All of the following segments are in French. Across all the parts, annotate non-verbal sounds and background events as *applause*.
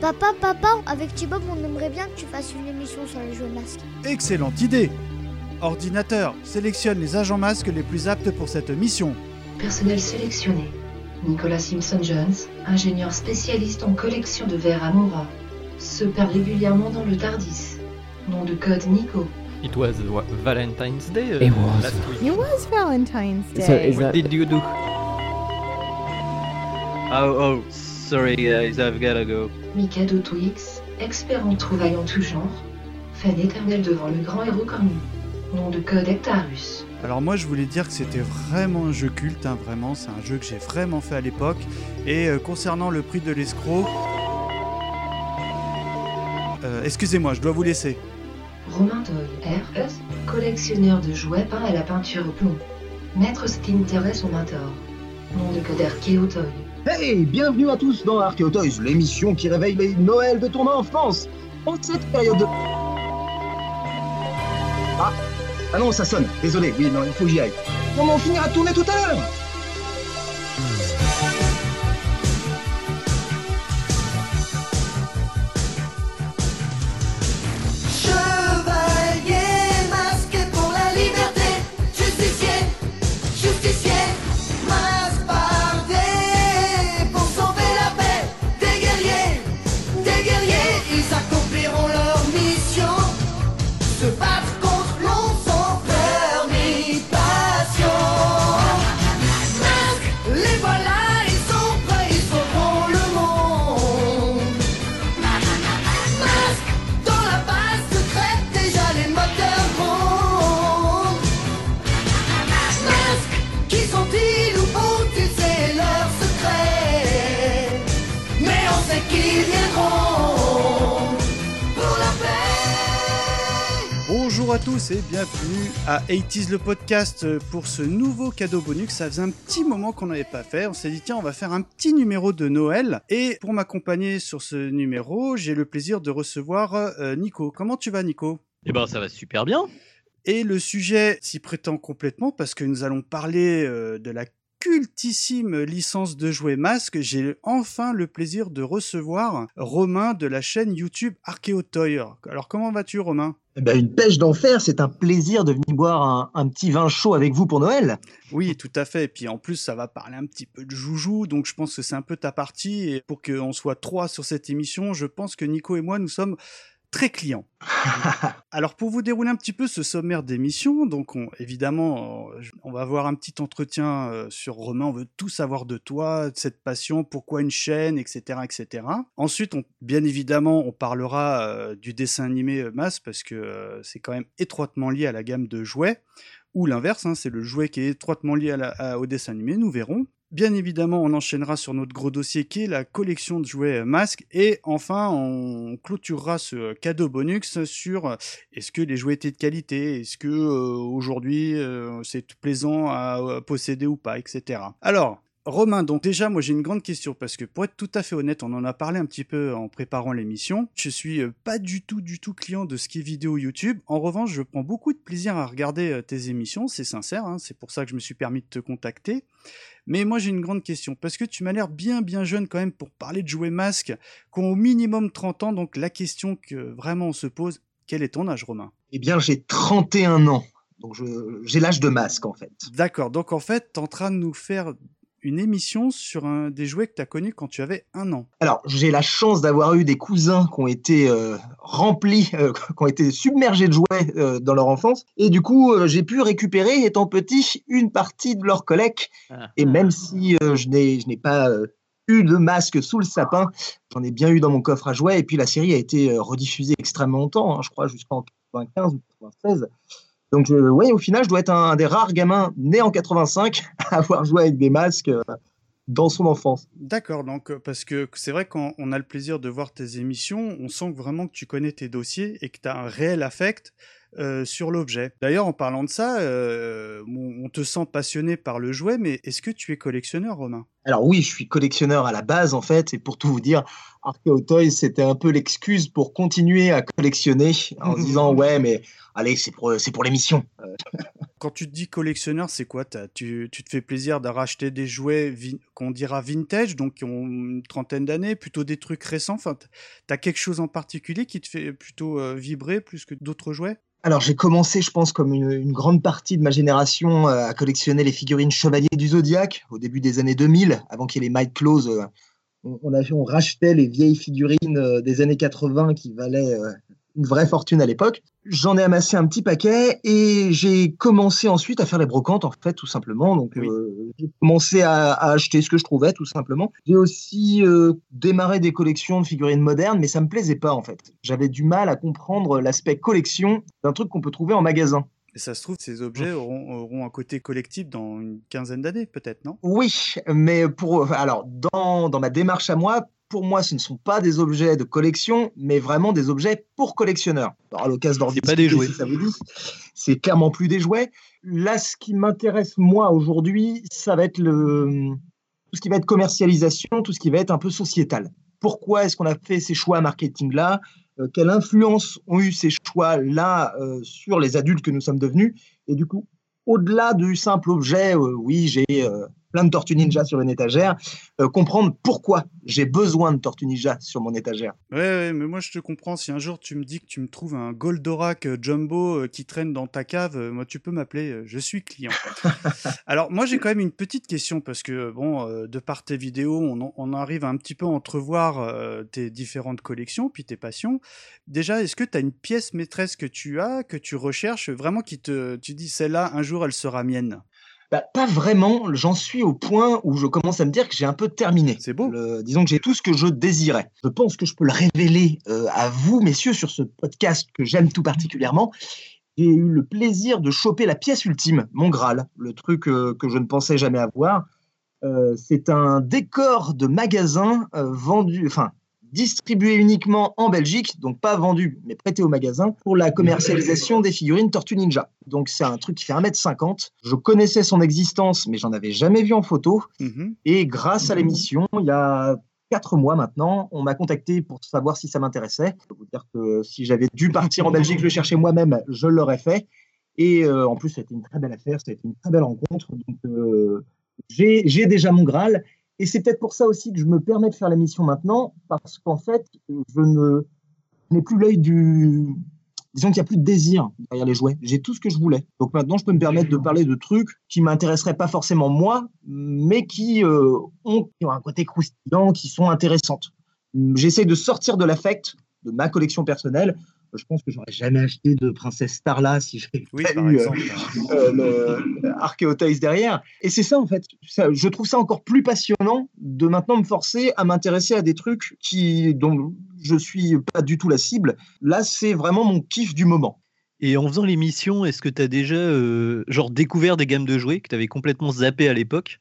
Papa, papa, avec Thibaut, on aimerait bien que tu fasses une émission sur les jeux masques. Excellente idée Ordinateur, sélectionne les agents masques les plus aptes pour cette mission. Personnel sélectionné. Nicolas Simpson-Jones, ingénieur spécialiste en collection de verres à Mora. Se perd régulièrement dans le Tardis. Nom de code Nico. It was what, Valentine's Day uh, It was. last week. It was Valentine's Day. So is What that did you do? Oh, oh, sorry, guys, I've gotta go. Mikado Twix, expert en trouvailles en tout genre. Fan éternel devant le grand héros cornu. Nom de code Ectarus. Alors moi je voulais dire que c'était vraiment un jeu culte, hein, vraiment, c'est un jeu que j'ai vraiment fait à l'époque. Et euh, concernant le prix de l'escroc... Euh, Excusez-moi, je dois vous laisser. Romain Doyle, RS, collectionneur de jouets peints à la peinture au plomb. Maître Splinter est son mentor. Nom de code Archéotoy. Hey, bienvenue à tous dans Archeo Toys, l'émission qui réveille les Noëls de ton enfance. En cette période de... Ah, ah non, ça sonne. Désolé, oui, non, il faut que j'y aille. On finira de tourner tout à l'heure? À 80s le podcast pour ce nouveau cadeau bonus. Ça faisait un petit moment qu'on n'avait pas fait. On s'est dit tiens on va faire un petit numéro de Noël. Et pour m'accompagner sur ce numéro, j'ai le plaisir de recevoir euh, Nico. Comment tu vas Nico? Eh ben, ça va super bien. Et le sujet s'y prétend complètement parce que nous allons parler euh, de la cultissime licence de jouets masques. J'ai enfin le plaisir de recevoir Romain de la chaîne YouTube Archéotoy. Alors comment vas-tu Romain? Ben, une pêche d'enfer, c'est un plaisir de venir boire un, un petit vin chaud avec vous pour Noël. Oui, tout à fait. Et puis en plus, ça va parler un petit peu de joujou, donc je pense que c'est un peu ta partie. Et pour qu'on soit trois sur cette émission, je pense que Nico et moi, nous sommes très clients. *laughs* Alors pour vous dérouler un petit peu ce sommaire d'émission, donc on- évidemment, euh, on va avoir un petit entretien euh, sur Romain. On veut tout savoir de toi, de cette passion, pourquoi une chaîne, etc., etc. Ensuite, on, bien évidemment, on parlera euh, du dessin animé euh, Mass parce que euh, c'est quand même étroitement lié à la gamme de jouets ou l'inverse, hein, c'est le jouet qui est étroitement lié à la- à- au dessin animé, nous verrons. Bien évidemment, on enchaînera sur notre gros dossier qui est la collection de jouets euh, masques. Et enfin, on clôturera ce cadeau bonus sur euh, est-ce que les jouets étaient de qualité, est-ce que euh, aujourd'hui euh, c'est plaisant à euh, posséder ou pas, etc. Alors, Romain, donc déjà, moi j'ai une grande question parce que pour être tout à fait honnête, on en a parlé un petit peu en préparant l'émission. Je suis euh, pas du tout, du tout client de ce qui est vidéo YouTube. En revanche, je prends beaucoup de plaisir à regarder euh, tes émissions, c'est sincère, hein, c'est pour ça que je me suis permis de te contacter. Mais moi j'ai une grande question parce que tu m'as l'air bien, bien jeune quand même pour parler de jouets masques, qui ont au minimum 30 ans. Donc la question que vraiment on se pose, quel est ton âge, Romain? Eh bien, j'ai 31 ans. Donc, j'ai l'âge de masque, en fait. D'accord, donc en fait, tu es en train de nous faire une émission sur un des jouets que tu as connus quand tu avais un an. Alors, j'ai la chance d'avoir eu des cousins qui ont été euh, remplis, euh, *laughs* qui ont été submergés de jouets euh, dans leur enfance. Et du coup, euh, j'ai pu récupérer, étant petit, une partie de leur collecte. Ah. Et même si euh, je n'ai pas euh, eu de masque sous le sapin, j'en ai bien eu dans mon coffre à jouets. Et puis, la série a été euh, rediffusée extrêmement longtemps, hein, je crois jusqu'en 95 ou 96. Donc, je, ouais, au final, je dois être un, des rares gamins nés en 85 *laughs* à avoir joué avec des masques euh, dans son enfance. D'accord, donc euh, parce que c'est vrai quand on a le plaisir de voir tes émissions, on sent vraiment que tu connais tes dossiers et que tu as un réel affect euh, sur l'objet. D'ailleurs, en parlant de ça, euh, on, te sent passionné par le jouet, mais est-ce que tu es collectionneur, Romain? Alors oui, je suis collectionneur à la base en fait, et pour tout vous dire, Archeo Toys c'était un peu l'excuse pour continuer à collectionner en se *laughs* disant ouais mais allez c'est pour c'est pour l'émission. Euh, Quand tu te dis collectionneur, c'est quoi tu, tu te fais plaisir de racheter des jouets qu'on dira vintage, donc qui ont une trentaine d'années, plutôt des trucs récents Enfin, t- t'as quelque chose en particulier qui te fait plutôt euh, vibrer plus que d'autres jouets? Alors j'ai commencé, je pense, comme une, grande partie de ma génération euh, à collectionner les figurines Chevaliers du Zodiaque au début des années 2000, avant qu'il y ait les Might Close. euh, on, rachetait les vieilles figurines euh, des années 80 qui valaient une vraie fortune à l'époque. J'en ai amassé un petit paquet et j'ai commencé ensuite à faire les brocantes, en fait, tout simplement. Donc Oui. euh, j'ai commencé à, à acheter ce que je trouvais, tout simplement. J'ai aussi euh, démarré des collections de figurines modernes, mais ça me plaisait pas, en fait. J'avais du mal à comprendre l'aspect collection d'un truc qu'on peut trouver en magasin. Et ça se trouve, ces objets auront, auront un côté collectif dans une quinzaine d'années, peut-être, non? Oui, mais pour alors dans, dans ma démarche à moi, pour moi, ce ne sont pas des objets de collection, mais vraiment des objets pour collectionneurs. Alors, à l'occasion d'en pas des jouets. si ça vous dit. C'est clairement plus des jouets. Là, ce qui m'intéresse moi aujourd'hui, ça va être le tout ce qui va être commercialisation, tout ce qui va être un peu sociétal. Pourquoi est-ce qu'on a fait ces choix marketing-là? Euh, Quelle influence ont eu ces choix-là euh, sur les adultes que nous sommes devenus? Et du coup, au-delà du simple objet, euh, oui, j'ai euh, plein de Tortues Ninja sur une étagère, euh, comprendre pourquoi j'ai besoin de Tortues Ninja sur mon étagère. Ouais, ouais, mais moi je te comprends. Si un jour tu me dis que tu me trouves un Goldorak euh, Jumbo euh, qui traîne dans ta cave, moi tu peux m'appeler, je suis client. *laughs* Alors moi j'ai quand même une petite question parce que bon, de par tes vidéos, on, arrive un petit peu à entrevoir tes différentes collections, puis tes passions. Déjà, est-ce que tu as une pièce maîtresse que tu as, que tu recherches, vraiment qui te, tu dis celle-là un jour elle sera mienne? Bah, pas vraiment, j'en suis au point où je commence à me dire que j'ai un peu terminé. C'est beau. Le- disons que j'ai tout ce que je désirais. Je pense que je peux le révéler euh, à vous, messieurs, sur ce podcast que j'aime tout particulièrement. J'ai eu le plaisir de choper la pièce ultime, mon Graal, le truc euh, que je ne pensais jamais avoir. Euh, c'est un décor de magasin vendu, enfin distribué uniquement en Belgique, donc pas vendu, mais prêté au magasin pour la commercialisation des figurines Tortue Ninja. Donc c'est un truc qui fait 1m50. Je connaissais son existence, mais j'en avais jamais vu en photo. Mhm. Et grâce à l'émission, il y a quatre mois maintenant, on m'a contacté pour savoir si ça m'intéressait. Je peux vous dire que si j'avais dû partir en Belgique le chercher moi-même, je l'aurais fait. Et euh, en plus, ça a été une très belle affaire, ça a été une très belle rencontre. Donc, euh, j'ai j'ai déjà mon Graal. Et c'est peut-être pour ça aussi que je me permets de faire l'émission maintenant, parce qu'en fait, je n'ai plus l'œil du. Disons qu'il n'y a plus de désir derrière les jouets. J'ai tout ce que je voulais. Donc maintenant, je peux me permettre de parler de trucs qui m'intéresseraient pas forcément moi, mais qui, euh, ont un côté croustillant, qui sont intéressantes. J'essaie de sortir de l'affect de ma collection personnelle. Je pense que j'aurais jamais acheté de Princesse Starla si j'avais Oui, pas par eu, euh, exemple. *laughs* euh, le, Toys derrière. Et c'est ça, en fait. Ça- je trouve ça encore plus passionnant de maintenant me forcer à m'intéresser à des trucs qui, dont je suis pas du tout la cible. Là, c'est vraiment mon kiff du moment. Et en faisant l'émission, est-ce que tu as déjà euh, genre découvert des gammes de jouets que tu avais complètement zappé à l'époque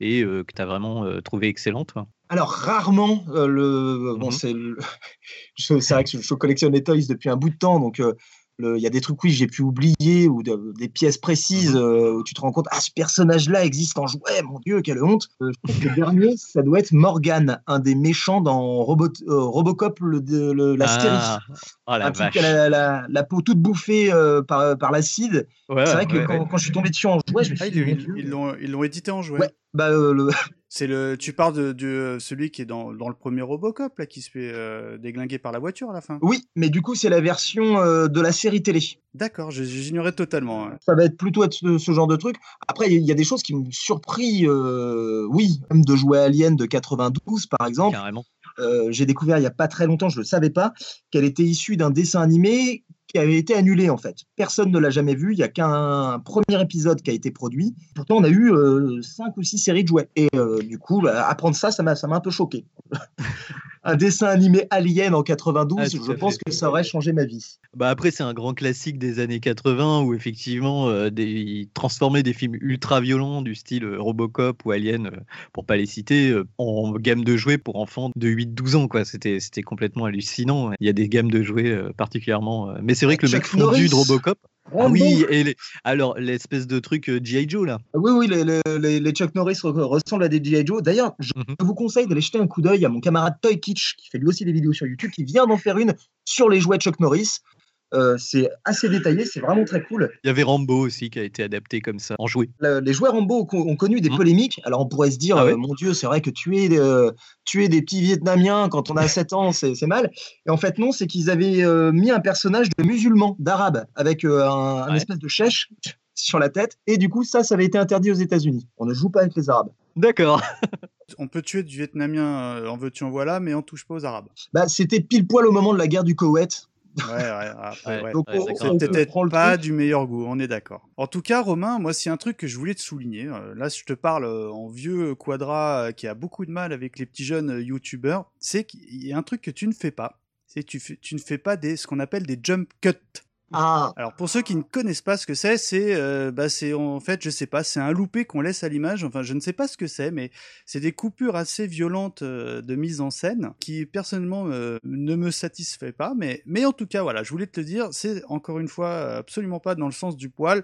et euh, que tu as vraiment euh, trouvé excellentes Alors, rarement, euh, le, bon, Mhm. c'est le- *laughs* je- c'est vrai que je, collectionne les toys depuis un bout de temps, donc euh, le- il y a des trucs, oui, j'ai pu oublier, ou de- des pièces précises euh, où tu te rends compte, ah, ce personnage-là existe en jouet, mon Dieu, quelle honte. Euh, je pense que le dernier, *laughs* ça doit être Morgan, un des méchants dans Robot, euh, Robocop, le, la série. Ah, oh la un vache. qui a la, la- la peau toute bouffée euh, par, par l'acide. Ouais, c'est vrai que ouais, quand, je suis tombé dessus en jouet, je me Ah, suis mon ils- l'ont ils l'ont édité en jouet. Ouais, bah, euh, le- C'est le, tu parles de, de celui qui est dans, dans le premier Robocop là, qui se fait euh, déglinguer par la voiture à la fin. oui, mais du coup, c'est la version euh, de la série télé. D'accord, je- j'ignorais totalement. hein. ça va être plutôt être ce, ce genre de truc. Après, il y a des choses qui m'ont surpris. euh, oui, même de jouer Alien de 92, par exemple. Carrément. Euh, J'ai découvert il n'y a pas très longtemps, je ne le savais pas, qu'elle était issue d'un dessin animé qui avait été annulé en fait. Personne ne l'a jamais vu. Il n'y a qu'un premier épisode qui a été produit. Pourtant, on a eu euh, cinq ou six séries de jouets. Et euh, du coup, bah, apprendre ça, ça m'a ça m'a un peu choqué. Un dessin animé Alien en 92, Ah, je pense fait. que ça aurait changé ma vie. Bah après, c'est un grand classique des années 80 où effectivement, euh, des, ils transformaient des films ultra violents du style euh, Robocop ou Alien, euh, pour pas les citer, euh, en gamme de jouets pour enfants de 8-12 ans. quoi. C'était c'était complètement hallucinant. Il y a des gammes de jouets particulièrement. Mais c'est vrai que le mec fondu Norris. de Robocop, Ah oui, et les- alors l'espèce de truc euh, G.I. Joe là. Oui, oui, les, les- les- les Chuck Norris re- ressemblent à des G.I. Joe. D'ailleurs, je Mhm. vous conseille d'aller jeter un coup d'œil à mon camarade Toy Kitsch, qui fait lui aussi des vidéos sur YouTube, qui vient d'en faire une sur les jouets Chuck Norris. Euh, c'est assez détaillé, c'est vraiment très cool. Il y avait Rambo aussi qui a été adapté comme ça en jouet. Le- les jouets Rambo ont, ont connu des Mhm. polémiques. Alors on pourrait se dire, Ah ouais euh, mon Dieu, c'est vrai que tuer, euh, tuer des petits Vietnamiens quand on a *laughs* 7 ans, c'est mal. Et en fait, non, c'est qu'ils avaient euh, mis un personnage de musulman, d'arabe, avec euh, un, un Ouais. espèce de chèche sur la tête. Et du coup, ça, ça avait été interdit aux États-Unis. On ne joue pas avec les Arabes. D'accord. On peut tuer du Vietnamien en veux-tu en voilà, mais on touche pas aux Arabes. Bah, C'était pile poil au moment de la guerre du Koweït. Ouais, ouais, après, Ouais. ouais. Donc, Ouais, on- d'accord. on C'est peut-être pas truc. du meilleur goût, on est d'accord. En tout cas, Romain, moi, c'est un truc que je voulais te souligner. Euh, Là, je te parle euh, en vieux quadra euh, qui a beaucoup de mal avec les petits jeunes youtubeurs. C'est qu'il y a un truc que tu ne fais pas. C'est que tu, tu ne fais pas des, ce qu'on appelle des jump cuts. Ah, Alors pour ceux qui ne connaissent pas ce que c'est, c'est euh, bah en fait je sais pas, c'est un loupé qu'on laisse à l'image. Enfin je ne sais pas ce que c'est, mais c'est des coupures assez violentes euh, de mise en scène qui personnellement euh, ne me satisfait pas. Mais mais en tout cas voilà, je voulais te le dire, c'est encore une fois absolument pas dans le sens du poil.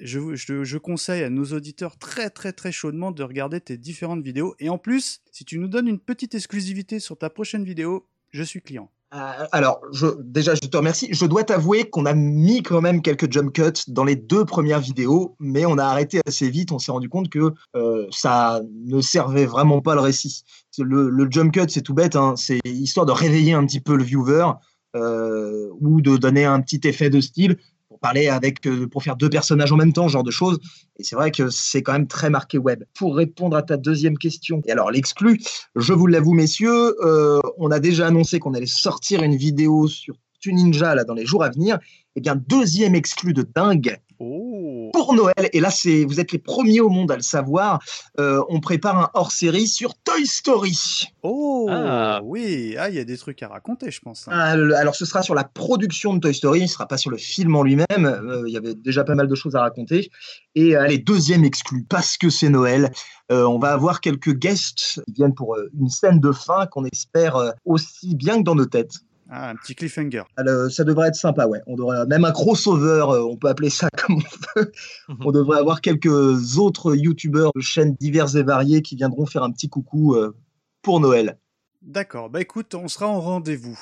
Je, je, je conseille à nos auditeurs très très très chaudement de regarder tes différentes vidéos. Et en plus, si tu nous donnes une petite exclusivité sur ta prochaine vidéo, je suis client. Euh, alors, je, déjà, je te remercie. Je dois t'avouer qu'on a mis quand même quelques jump cuts dans les deux premières vidéos, mais on a arrêté assez vite. On s'est rendu compte que euh, ça ne servait vraiment pas le récit. Le, le jump cut, c'est tout bête. hein. C'est histoire de réveiller un petit peu le viewer euh, ou de donner un petit effet de style parler avec, euh, pour faire deux personnages en même temps, ce genre de choses. Et c'est vrai que c'est quand même très marqué web. Pour répondre à ta deuxième question, et alors l'exclu, je vous l'avoue, messieurs, euh, on a déjà annoncé qu'on allait sortir une vidéo sur Tuninja là, dans les jours à venir. Eh bien, deuxième exclu de dingue Oh pour Noël. Et là, c'est vous êtes les premiers au monde à le savoir. Euh, on prépare un hors-série sur Toy Story. Oh Ah. oui, ah il y a des trucs à raconter, je pense. hein. Ah, Alors, ce sera sur la production de Toy Story, ce ne sera pas sur le film en lui-même. Euh, Il y avait déjà pas mal de choses à raconter. Et euh, allez, deuxième exclu, parce que c'est Noël. Euh, on va avoir quelques guests qui viennent pour euh, une scène de fin qu'on espère euh, aussi bien que dans nos têtes. Ah, un petit cliffhanger. Alors, ça devrait être sympa, ouais. On devrait même un crossover, euh, on peut appeler ça *laughs* comme on veut. on devrait avoir quelques autres youtubeurs de chaînes diverses et variées qui viendront faire un petit coucou euh, pour Noël. D'accord, bah écoute, on sera en rendez-vous.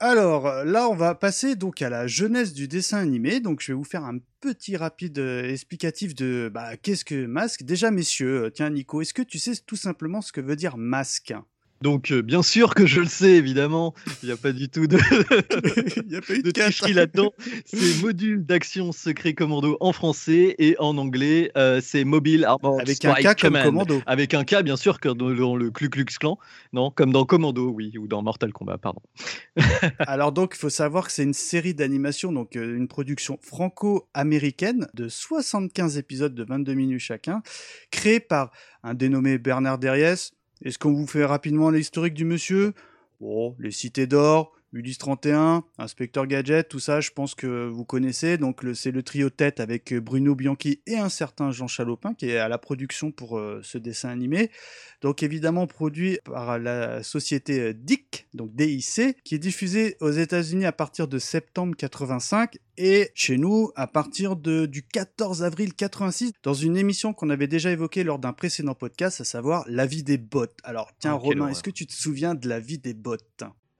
Alors là, on va passer donc à la jeunesse du dessin animé. Donc je vais vous faire un petit rapide euh, explicatif de bah, qu'est-ce que masque. Déjà, messieurs, tiens Nico, est-ce que tu sais tout simplement ce que veut dire masque? Donc euh, bien sûr que je le sais évidemment. Il n'y a pas du tout de, *laughs* Il y a pas eu de tricherie là-dedans. C'est module d'action secret commando en français et en anglais euh, c'est mobile armor Avec un K comme Command. commando. Avec un K bien sûr comme dans, dans le Ku Klux Klan. Non, comme dans Commando oui ou dans Mortal Kombat pardon. *laughs* Alors donc, il faut savoir que c'est une série d'animation, donc euh, une production franco-américaine de 75 épisodes de 22 minutes chacun, créée par un dénommé Bernard Derriès. Est-ce qu'on vous fait rapidement l'historique du monsieur? Bon, les cités d'or, Ulysse 31, Inspecteur Gadget, tout ça, je pense que vous connaissez. Donc c'est le trio tête avec euh, Bruno Bianchi et un certain Jean Chalopin qui est à la production pour euh, ce dessin animé. Donc évidemment produit par la société euh, DIC, donc DIC, qui est diffusé aux États-Unis à partir de septembre 85 et chez nous à partir de, du 14 avril 86 dans une émission qu'on avait déjà évoquée lors d'un précédent podcast, à savoir La vie des bots. Alors tiens Ah, Romain, est-ce que tu te souviens de La vie des bots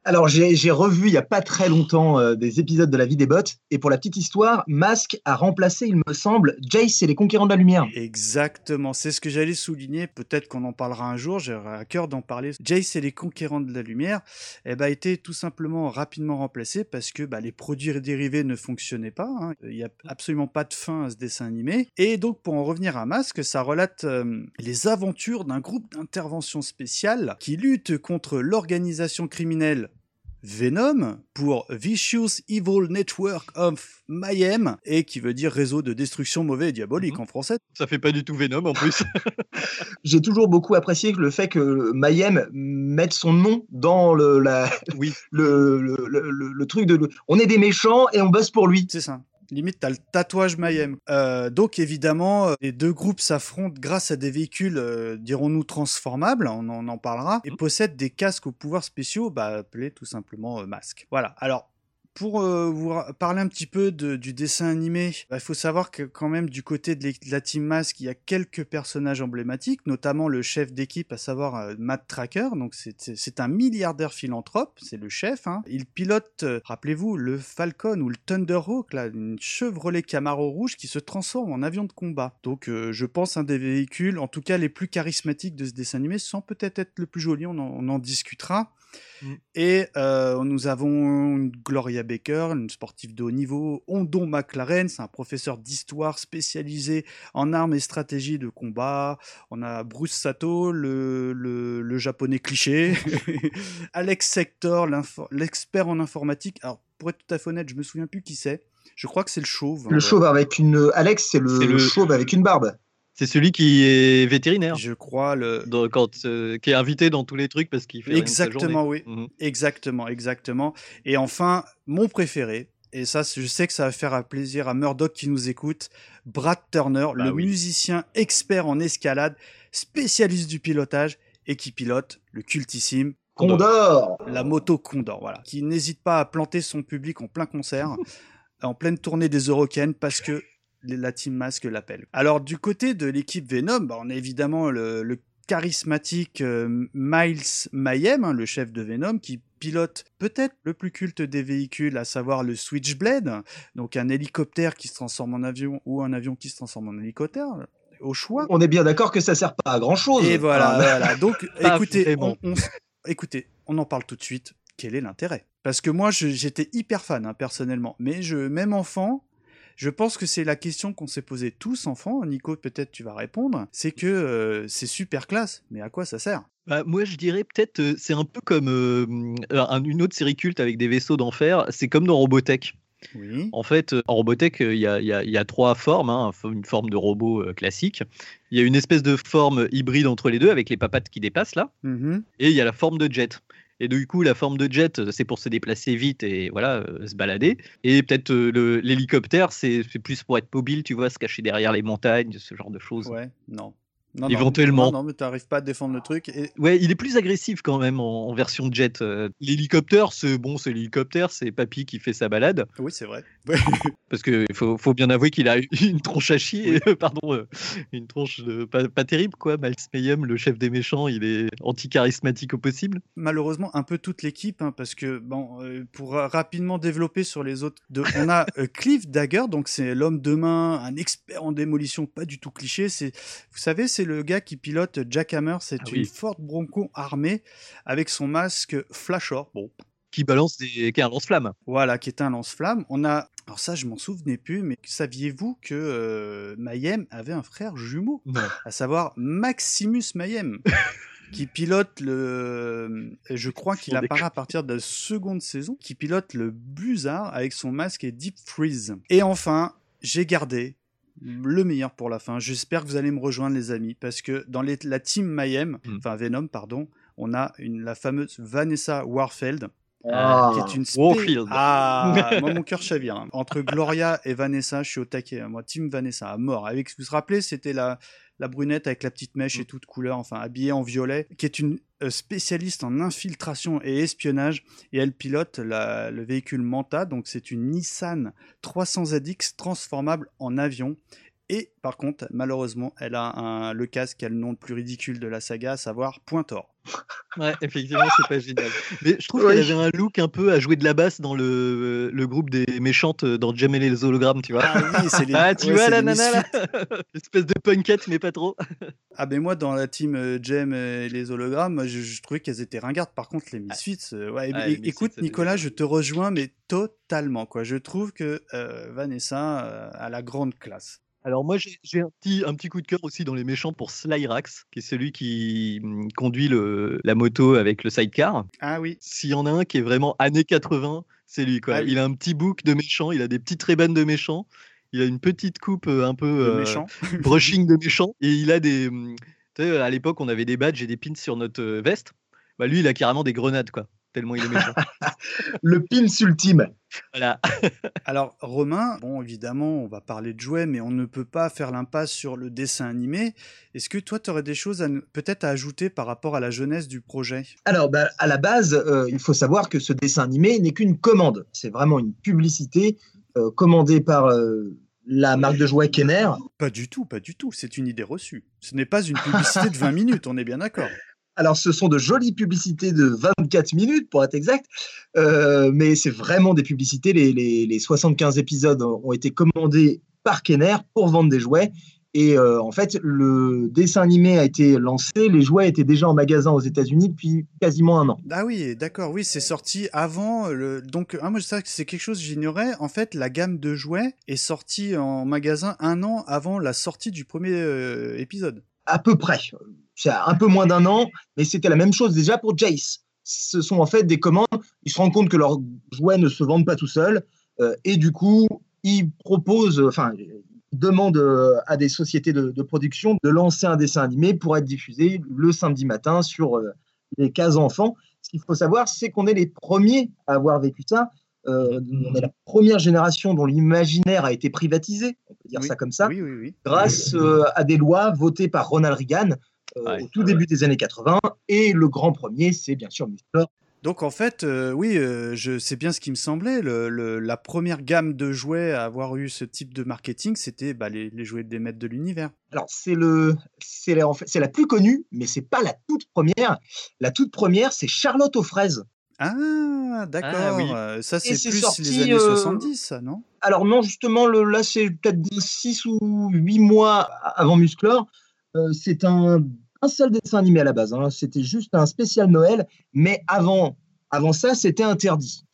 Alors, j'ai revu il n'y a pas très longtemps euh, des épisodes de La vie des bots. Et pour la petite histoire, Mask a remplacé, il me semble, Jace et les Conquérants de la Lumière. Exactement, c'est ce que j'allais souligner. Peut-être qu'on en parlera un jour, j'aurai à cœur d'en parler. Jace et les conquérants de la lumière eh ben, a été tout simplement rapidement remplacé parce que bah, les produits dérivés ne fonctionnaient pas. hein. Il n'y a absolument pas de fin à ce dessin animé. Et donc, pour en revenir à Masque, ça relate euh, les aventures d'un groupe d'intervention spéciale qui lutte contre l'organisation criminelle Venom pour Vicious Evil Network of Mayhem et qui veut dire réseau de destruction mauvais et diabolique Mhm. en français. Ça fait pas du tout Venom en plus. *laughs* *laughs* J'ai toujours beaucoup apprécié le fait que Mayhem mette son nom dans le, la, oui. *laughs* le, le, le- le- le truc de. On est des méchants et on bosse pour lui. C'est ça. Limite, t'as le tatouage Mayhem. Euh, donc évidemment, euh, les deux groupes s'affrontent grâce à des véhicules, euh, dirons-nous, transformables, on en, en parlera, et Mhm. possèdent des casques aux pouvoirs spéciaux, bah, appelés tout simplement euh, masques. Voilà. Alors, pour euh, vous parler un petit peu de- du dessin animé, bah, il faut savoir que quand même du côté de, la Team Mask, il y a quelques personnages emblématiques, notamment le chef d'équipe, à savoir euh, Matt Tracker. Donc c'est un milliardaire philanthrope, c'est le chef. hein. Il pilote, euh, rappelez-vous, le Falcon ou le Thunderhawk, là, une Chevrolet Camaro rouge qui se transforme en avion de combat. Donc euh, je pense un des véhicules, en tout cas les plus charismatiques de ce dessin animé, sans peut-être être le plus joli, on en- on en discutera. Mm. Et euh, nous avons une Gloria Baker, une sportive de haut niveau, Ondon McLaren, c'est un professeur d'histoire spécialisé en armes et stratégies de combat. On a Bruce Sato, le, le, le japonais cliché. *laughs* Alex Sector, l'expert en informatique. Alors, pour être tout à fait honnête, je me souviens plus qui c'est. Je crois que c'est le chauve. Le chauve avec une. Alex, c'est le, C'est le- chauve avec une barbe. C'est celui qui est vétérinaire, Je crois le. dans- quand, euh, qui est invité dans tous les trucs parce qu'il fait rien de sa Exactement, oui. Mhm. Exactement, exactement. Et enfin, mon préféré, et ça, je sais que ça va faire plaisir à Murdoch qui nous écoute, Brad Turner, Bah le oui. musicien expert en escalade, spécialiste du pilotage et qui pilote le cultissime Condor la moto Condor, voilà, qui n'hésite pas à planter son public en plein concert, *laughs* en pleine tournée des Eurocaines, parce que la Team Mask l'appelle. Alors du côté de l'équipe Venom, bah, on a évidemment le, le charismatique euh, Miles Mayhem, hein, le chef de Venom, qui pilote peut-être le plus culte des véhicules, à savoir le Switchblade, donc un hélicoptère qui se transforme en avion ou un avion qui se transforme en hélicoptère, au choix. On est bien d'accord que ça sert pas à grand chose. Et voilà, voilà. Donc, *laughs* écoutez, on, on s- écoutez, on en parle tout de suite. Quel est l'intérêt? Parce que moi, j'étais hyper fan, hein, personnellement. Mais je, même enfant, je pense que c'est la question qu'on s'est posée tous enfants. Nico, peut-être tu vas répondre. C'est que euh, c'est super classe, mais à quoi ça sert? Bah, moi, je dirais peut-être, euh, c'est un peu comme euh, un- une autre série culte avec des vaisseaux d'enfer. C'est comme dans Robotech. Oui. En fait, euh, en Robotech, il y a, y y trois formes. hein. Une forme de robot classique. Il y a une espèce de forme hybride entre les deux avec les papates qui dépassent là. Mhm. Et il y a la forme de jet. Et du coup, la forme de jet, euh, c'est pour se déplacer vite et voilà, euh, se balader. Et peut-être euh, l'hélicoptère, c'est plus pour être mobile, tu vois, se cacher derrière les montagnes, ce genre de choses. Ouais, non. Non, Éventuellement. Non, non, mais t'arrives pas à défendre le truc. Et Ouais, il est plus agressif quand même en, en version jet. L'hélicoptère, c'est bon, c'est l'hélicoptère, c'est Papy qui fait sa balade. oui, c'est vrai. *laughs* Parce qu'il faut, faut bien avouer qu'il a *laughs* une tronche à chier, pardon, euh, une tronche de- pas, pas terrible, quoi. Miles Mayhem, le chef des méchants, il est anti-charismatique au possible. malheureusement un peu toute l'équipe hein, parce que bon euh, pour ra- rapidement développer sur les autres on a euh, *laughs* Cliff Dagger donc c'est l'homme de main un expert en démolition pas du tout cliché c'est vous savez c'est le gars qui pilote Jack Hammer c'est Ah une oui. Ford Bronco armée avec son masque Flashor bon Qui balance des, qui est un lance-flamme. voilà qui est un lance-flamme on a alors ça je m'en souvenais plus mais saviez-vous que euh, Mayhem avait un frère jumeau? À savoir Maximus Mayhem, *laughs* qui pilote le. Je crois qu'il apparaît à partir de la seconde saison, qui pilote le Blizzard avec son masque et Deep Freeze. Et enfin, j'ai gardé le meilleur pour la fin. J'espère que vous allez me rejoindre, les amis, parce que dans les- la team Mayhem, Mm. enfin Venom, pardon, on a une, la fameuse Vanessa Warfeld, Ah. qui est une spé- Warfield. Ah, *laughs* moi mon cœur chavire. hein. Entre Gloria et Vanessa, je suis au taquet. hein. Moi, Team Vanessa, à mort. Avec, vous vous rappelez, c'était la, la brunette avec la petite mèche et toute couleur, enfin habillée en violet, qui est une euh, spécialiste en infiltration et espionnage. Et elle pilote la- le véhicule Manta, donc c'est une Nissan 300ZX transformable en avion. Et par contre, malheureusement, elle a un- le casque qui a le nom le plus ridicule de la saga, à savoir Pointor. *laughs* Ouais, effectivement, c'est pas génial. Mais je trouve Oui. qu'elle avait un look un peu à jouer de la basse dans le, le groupe des méchantes dans Jem et les hologrammes, tu vois. Ah oui, c'est les. *laughs* Ah, tu ouais, vois la nana là. *laughs* Espèce de punkette, mais pas trop. Ah ben moi dans la team euh, Jem et les hologrammes, je, je trouvais qu'elles étaient ringardes. Par contre les Misfits, euh, ouais, Ah, les Misfits, écoute Nicolas, je te rejoins mais totalement quoi. Je trouve que euh, Vanessa euh, a la grande classe. Alors moi j'ai un petit, un petit coup de cœur aussi dans les méchants pour Slyrax, qui est celui qui hum, conduit le, la moto avec le sidecar. Ah oui. S'il y en a un qui est vraiment années 80, c'est lui quoi. Ah oui. Il a un petit bouc de méchant, il a des petites rébanes de méchant, il a une petite coupe euh, un peu Le euh, méchant. *laughs* brushing de méchant et il a des hum, tu sais à l'époque on avait des badges et des pins sur notre euh, veste. Bah lui il a carrément des grenades quoi. Tellement il est méchant. *laughs* Le pins ultime. voilà. *laughs* Alors, Romain, bon, évidemment, on va parler de jouets, mais on ne peut pas faire l'impasse sur le dessin animé. Est-ce que toi, tu aurais des choses peut-être à ajouter par rapport à la jeunesse du projet? Alors, bah, à la base, euh, il faut savoir que ce dessin animé n'est qu'une commande. C'est vraiment une publicité euh, commandée par euh, la marque de jouets Kenner. Pas du tout, pas du tout. C'est une idée reçue. Ce n'est pas une publicité de 20 minutes, on est bien d'accord. Alors, ce sont de jolies publicités de 24 minutes, pour être exact, euh, mais c'est vraiment des publicités. Les, les- les 75 épisodes ont été commandés par Kenner pour vendre des jouets. Et euh, en fait, le dessin animé a été lancé, les jouets étaient déjà en magasin aux États-Unis depuis quasiment un an. Ah oui, d'accord, oui, c'est sorti avant le. Donc, ah, moi, ça, c'est quelque chose que j'ignorais. En fait, la gamme de jouets est sortie en magasin un an avant la sortie du premier euh, épisode. à peu près. C'est un peu moins d'un an, mais c'était la même chose déjà pour Jace. Ce sont en fait des commandes. Ils se rendent compte que leurs jouets ne se vendent pas tout seuls. euh, et du coup, ils proposent, enfin, ils demandent euh, à des sociétés de, de production de lancer un dessin animé pour être diffusé le samedi matin sur euh, les cases enfants. Ce qu'il faut savoir, c'est qu'on est les premiers à avoir vécu ça. Euh, on est la première génération dont l'imaginaire a été privatisé, on peut dire Oui. ça comme ça Oui, oui, oui. grâce euh, à des lois votées par Ronald Reagan Ouais. au tout début des années 80. Et le grand premier, c'est bien sûr Mr. Donc en fait, euh, oui, euh, je c'est bien ce qui me semblait. Le, le- la première gamme de jouets à avoir eu ce type de marketing, c'était bah, les, les jouets des maîtres de l'univers. Alors, c'est le, c'est la, en fait, c'est la plus connue, mais c'est pas la toute première. La toute première, c'est Charlotte aux fraises. Ah, d'accord. Ah, oui. Euh, Ça, c'est c'est plus sorti, les années euh, 70, ça, non? Alors non, justement, le, là, c'est peut-être 6 ou 8 mois avant Musclor. Euh, c'est un, un seul dessin animé à la base. hein. C'était juste un spécial Noël, mais avant, avant ça, c'était interdit.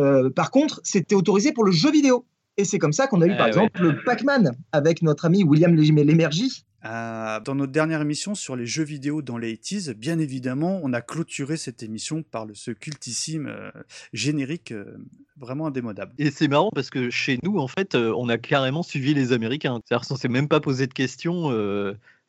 Euh, par contre, c'était autorisé pour le jeu vidéo. Et c'est comme ça qu'on a eu, Ah par ouais. exemple, le Pac-Man avec notre ami William Lé- Lémergie. Ah, Dans notre dernière émission sur les jeux vidéo dans les 80s, bien évidemment, on a clôturé cette émission par le, ce cultissime euh, générique euh, vraiment indémodable. Et c'est marrant parce que chez nous, en fait, euh, on a carrément suivi les Américains. C'est-à-dire qu'on s'est même pas posé de questions.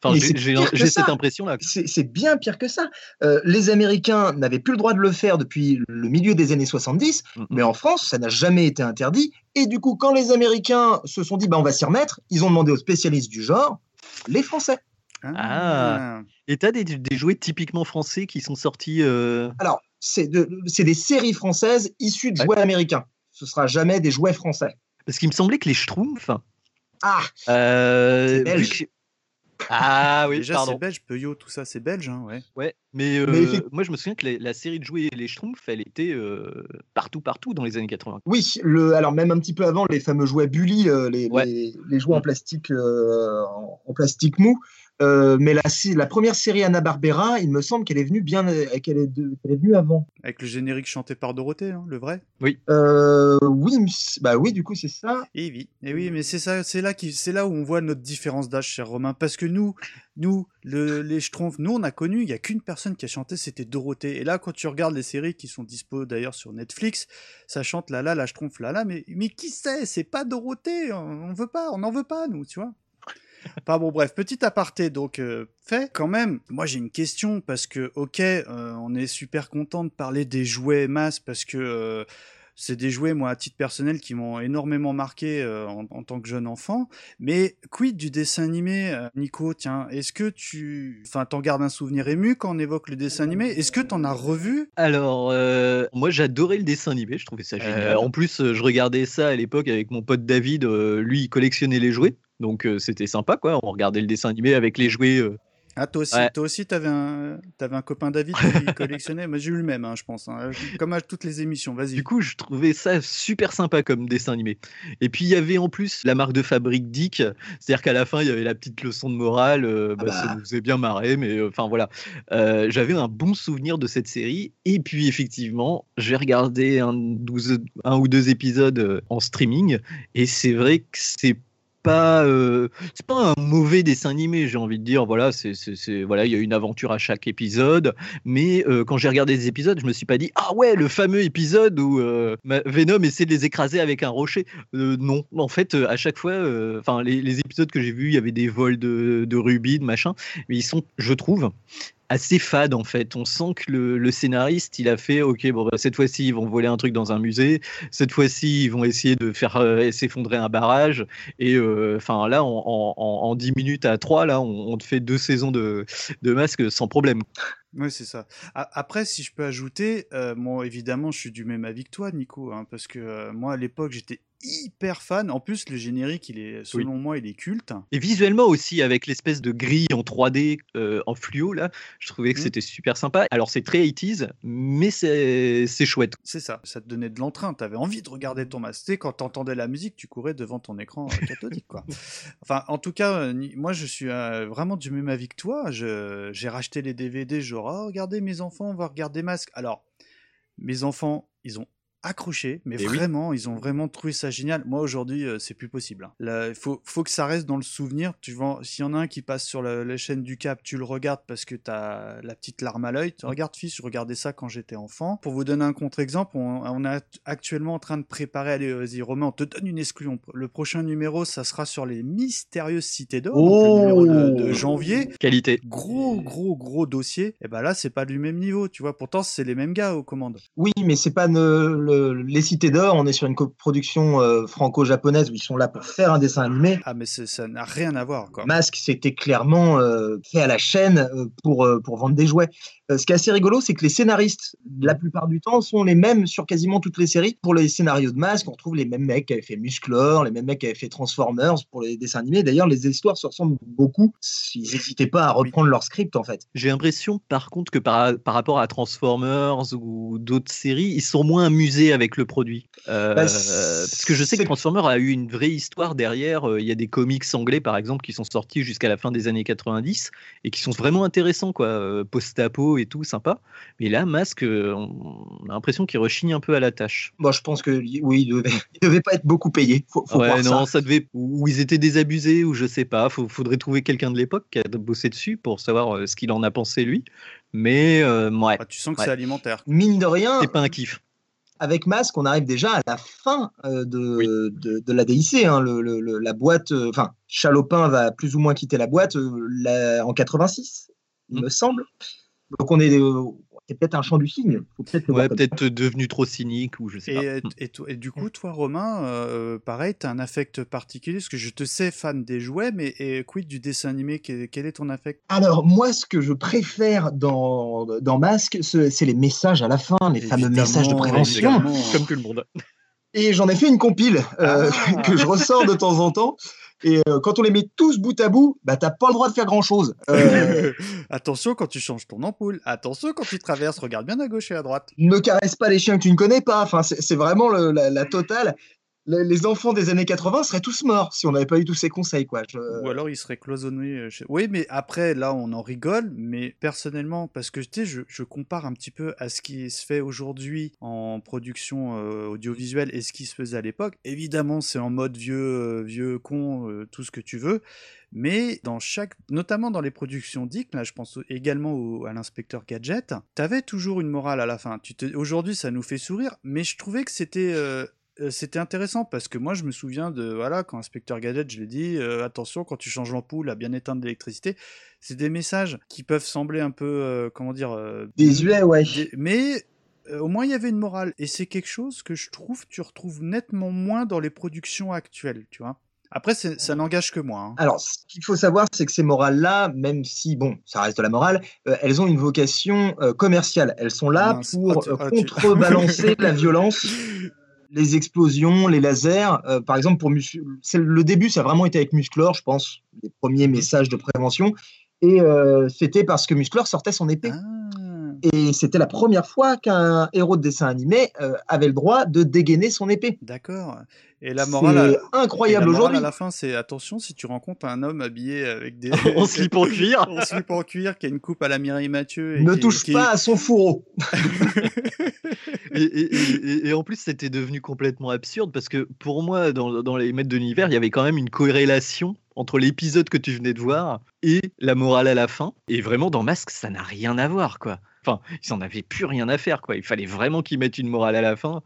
Enfin, j'ai- cette impression-là. C'est c'est bien pire que ça. Euh, les Américains n'avaient plus le droit de le faire depuis le milieu des années 70, Mhm. mais en France, ça n'a jamais été interdit. Et du coup, quand les Américains se sont dit, bah, on va s'y remettre, ils ont demandé aux spécialistes du genre, les Français. Ah. Et t'as des, des jouets typiquement français qui sont sortis. euh, Alors, c'est de- c'est des séries françaises issues de Ouais. jouets américains. Ce sera jamais des jouets français. Parce qu'il me semblait que les Schtroumpfs. Ah, euh, belge. Ah oui, Déjà, pardon. c'est belge, Peyo, tout ça, c'est belge, hein, ouais. Ouais, mais, euh, Mais moi je me souviens que la, la série de jouets Les Schtroumpfs, elle était euh, partout, partout dans les années 80. oui, le, alors même un petit peu avant, les fameux jouets Bully, euh, les, Ouais. les, les jouets en plastique, euh, en, en plastique mou. Euh, mais la, première série Anna Barbera, il me semble qu'elle est venue bien, qu'elle est, venue avant. Avec le générique chanté par Dorothée, hein, le vrai. Euh, oui, bah oui, du coup c'est ça. Et oui, et oui, mais c'est ça, c'est là qui, c'est là où on voit notre différence d'âge, cher Romain, parce que nous, nous, le- les Schtroumpfs, nous on a connu, il y a qu'une personne qui a chanté, c'était Dorothée. Et là, quand tu regardes les séries qui sont dispo d'ailleurs sur Netflix, ça chante là là, la Schtroumpf là là, mais mais qui sait, c'est pas Dorothée, on, on veut pas, on n'en veut pas nous, tu vois. Pas bon, bref, petit aparté donc euh, fait. Quand même, moi j'ai une question parce que ok, euh, on est super content de parler des jouets masse parce que euh, c'est des jouets, moi, à titre personnel, qui m'ont énormément marqué euh, en, en tant que jeune enfant. Mais quid du dessin animé, Nico? Tiens, est-ce que tu, enfin, t'en gardes un souvenir ému quand on évoque le dessin animé? Est-ce que t'en as revu? Alors, euh, moi j'adorais le dessin animé, je trouvais ça génial. en plus, je regardais ça à l'époque avec mon pote David, euh, lui il collectionnait les jouets. Donc euh, c'était sympa quoi, on regardait le dessin animé avec les jouets. euh. Ah, toi aussi, Ouais. toi aussi, t'avais un, t'avais un copain David qui *laughs* collectionnait. Moi, j'ai eu le même, hein, je pense. hein. Comme à toutes les émissions. Vas-y. Du coup, je trouvais ça super sympa comme dessin animé. Et puis il y avait en plus la marque de fabrique Dick, c'est-à-dire qu'à la fin il y avait la petite leçon de morale, euh, bah, bah. ça nous faisait bien marrer, mais euh, enfin voilà. Euh, J'avais un bon souvenir de cette série. Et puis effectivement, j'ai regardé un, 12 un ou deux épisodes en streaming, et c'est vrai que c'est pas euh, c'est pas un mauvais dessin animé j'ai envie de dire voilà c'est voilà il y a une aventure à chaque épisode mais euh, quand j'ai regardé des épisodes je me suis pas dit ah ouais le fameux épisode où euh, Venom essaie de les écraser avec un rocher. Non en fait à chaque fois enfin les, les épisodes que j'ai vus il y avait des vols de, de rubis de machin mais ils sont je trouve assez fade en fait. On sent que le, scénariste, il a fait OK, bon, bah, cette fois-ci, ils vont voler un truc dans un musée. Cette fois-ci, ils vont essayer de faire euh, s'effondrer un barrage. Et euh, enfin, là, en, en, en 10 minutes à 3, là, on, te fait deux saisons de, de masque sans problème. Oui, c'est ça. Après, si je peux ajouter, euh, moi, évidemment, je suis du même avis que toi, Nico, hein, parce que euh, moi, à l'époque, j'étais hyper fan. En plus, le générique, il est, selon moi, il est culte. Et visuellement aussi, avec l'espèce de grille en 3D euh, en fluo, là, je trouvais que Mhm. c'était super sympa. Alors, c'est très 80s, mais c'est chouette. C'est ça. Ça te donnait de l'entrain. T'avais envie de regarder ton masque. Tu sais, quand t'entendais la musique, tu courais devant ton écran euh, cathodique, quoi. *laughs* Enfin, en tout cas, euh, moi, je suis euh, vraiment du même avis que toi. J'ai racheté les DVD, genre, oh, regardez mes enfants, on va regarder Masque. Alors, mes enfants, ils ont accroché, mais Eh oui. vraiment, ils ont vraiment trouvé ça génial. Moi, aujourd'hui, euh, c'est plus possible. hein. Il faut, faut que ça reste dans le souvenir. Tu vois, s'il y en a un qui passe sur la, la chaîne du Cap, tu le regardes parce que t'as la petite larme à l'œil. Tu regardes, fils, je regardais ça quand j'étais enfant. Pour vous donner un contre-exemple, on, on est actuellement en train de préparer, allez, vas-y, Romain, on te donne une exclusion. Le prochain numéro, ça sera sur les mystérieuses cités d'or, donc le numéro de, de Oh. janvier Qualité. gros gros gros dossier et ben là c'est pas du même niveau tu vois pourtant c'est les mêmes gars aux commandes Oui, mais c'est pas ne- le- les cités d'or. On est sur une coproduction euh, franco-japonaise où ils sont là pour faire un dessin animé. ah mais ça n'a rien à voir quoi Masque, c'était clairement euh, fait à la chaîne euh, pour, euh, pour vendre des jouets. Euh, ce qui est assez rigolo, c'est que les scénaristes, la plupart du temps, sont les mêmes sur quasiment toutes les séries. Pour les scénarios de Masque, on retrouve les mêmes mecs qui avaient fait Musclor, les mêmes mecs qui avaient fait Transformers pour les dessins animés. D'ailleurs, les histoires se ressemblent beaucoup. Ils n'hésitaient pas à Oui. reprendre leur script, en fait. J'ai l'impression, par contre, que par, par rapport à Transformers ou d'autres séries, ils sont moins amusés avec le produit. Euh, Bah, parce que je sais que Transformers a eu une vraie histoire derrière. Euh, Il y a des comics anglais, par exemple, qui sont sortis jusqu'à la fin des années 90 et qui sont vraiment intéressants, quoi. Euh, Post-apo et tout, sympa. Mais là, Masque, on a l'impression qu'il rechigne un peu à la tâche. Moi, je pense que oui, ils devaient, *laughs* ils devaient pas être beaucoup payés. Faut, faut ouais, voir non, ça. ça. devait. Ou ils étaient désabusés, ou je sais pas. Faut, faudrait trouver quelqu'un de l'époque qui a bossé dessus pour savoir ce qu'il en a pensé lui. Mais euh, ouais, Ah, tu sens que Ouais. c'est alimentaire Mine de rien, c'est pas un kiff. Avec Masque, on arrive déjà à la fin euh, de, de, de la DIC. hein. Le- le- le- la boîte, euh, enfin, Chalopin va plus ou moins quitter la boîte euh, la- en 86, il Mm. me semble. Donc on est, c'est peut-être un champ du signe. Faut peut-être Ouais, peut-être devenu trop cynique ou je sais et, pas. et, toi- et du coup toi Romain euh, pareil t'as un affect particulier parce que je te sais fan des jouets mais et, quid du dessin animé? Quel, quel est ton affect? Alors moi, ce que je préfère dans, dans Masque, ce- c'est les messages à la fin, les fameux messages de prévention. évidemment. Comme tout le monde. Et j'en ai fait une compile euh, Ah. *laughs* que je ressors de temps en temps. Et euh, quand on les met tous bout à bout, bah t'as pas le droit de faire grand chose. *laughs* attention quand tu changes ton ampoule attention quand tu traverses regarde bien à gauche et à droite ne caresse pas les chiens que tu ne connais pas. Enfin, c'est c'est vraiment le- la, la totale. Les, enfants des années 80 seraient tous morts si on n'avait pas eu tous ces conseils, quoi. Ou alors il serait cloisonné. euh, chez- Oui, mais après, là, on en rigole, mais personnellement, parce que je, je compare un petit peu à ce qui se fait aujourd'hui en production euh, audiovisuelle et ce qui se faisait à l'époque. Évidemment, c'est en mode vieux, euh, vieux con, tout ce que tu veux. Mais dans chaque, notamment dans les productions Dick, là, je pense également à l'inspecteur Gadget, t'avais toujours une morale à la fin. Aujourd'hui, ça nous fait sourire, mais je trouvais que c'était c'était intéressant parce que moi je me souviens de voilà quand inspecteur Gadget je l'ai dit euh, attention quand tu changes l'ampoule à bien éteindre l'électricité c'est des messages qui peuvent sembler un peu euh, comment dire euh, Désuet, ouais. des- mais euh, au moins il y avait une morale et c'est quelque chose que je trouve tu retrouves nettement moins dans les productions actuelles tu vois après ça n'engage que moi hein. Alors, ce qu'il faut savoir, c'est que ces morales-là, même si, bon, ça reste de la morale, euh, elles ont une vocation euh, commerciale. Elles sont là Mince. pour Ah, tu- euh, ah, tu- contrebalancer *laughs* la violence, les explosions, les lasers. Euh, par exemple, pour le début, ça a vraiment été avec Musclor, je pense, les premiers messages de prévention. Et euh, c'était parce que Musclor sortait son épée. Ah. Et c'était la première fois qu'un héros de dessin animé euh, avait le droit de dégainer son épée. d'accord et la morale C'est à- incroyable aujourd'hui. à la fin c'est attention si tu rencontres un homme habillé avec des *laughs* en slip en *laughs* cuir. en slip en cuir qui a une coupe à la Mireille Mathieu et Ne qui- touche qui- pas à son fourreau. *laughs* Et, et- et- et en plus, c'était devenu complètement absurde parce que pour moi, dans, dans les maîtres de l'univers, il y avait quand même une corrélation entre l'épisode que tu venais de voir et la morale à la fin. Et vraiment, dans Masque, ça n'a rien à voir, quoi. Enfin, ils n'en avaient plus rien à faire, quoi. Il fallait vraiment qu'ils mettent une morale à la fin.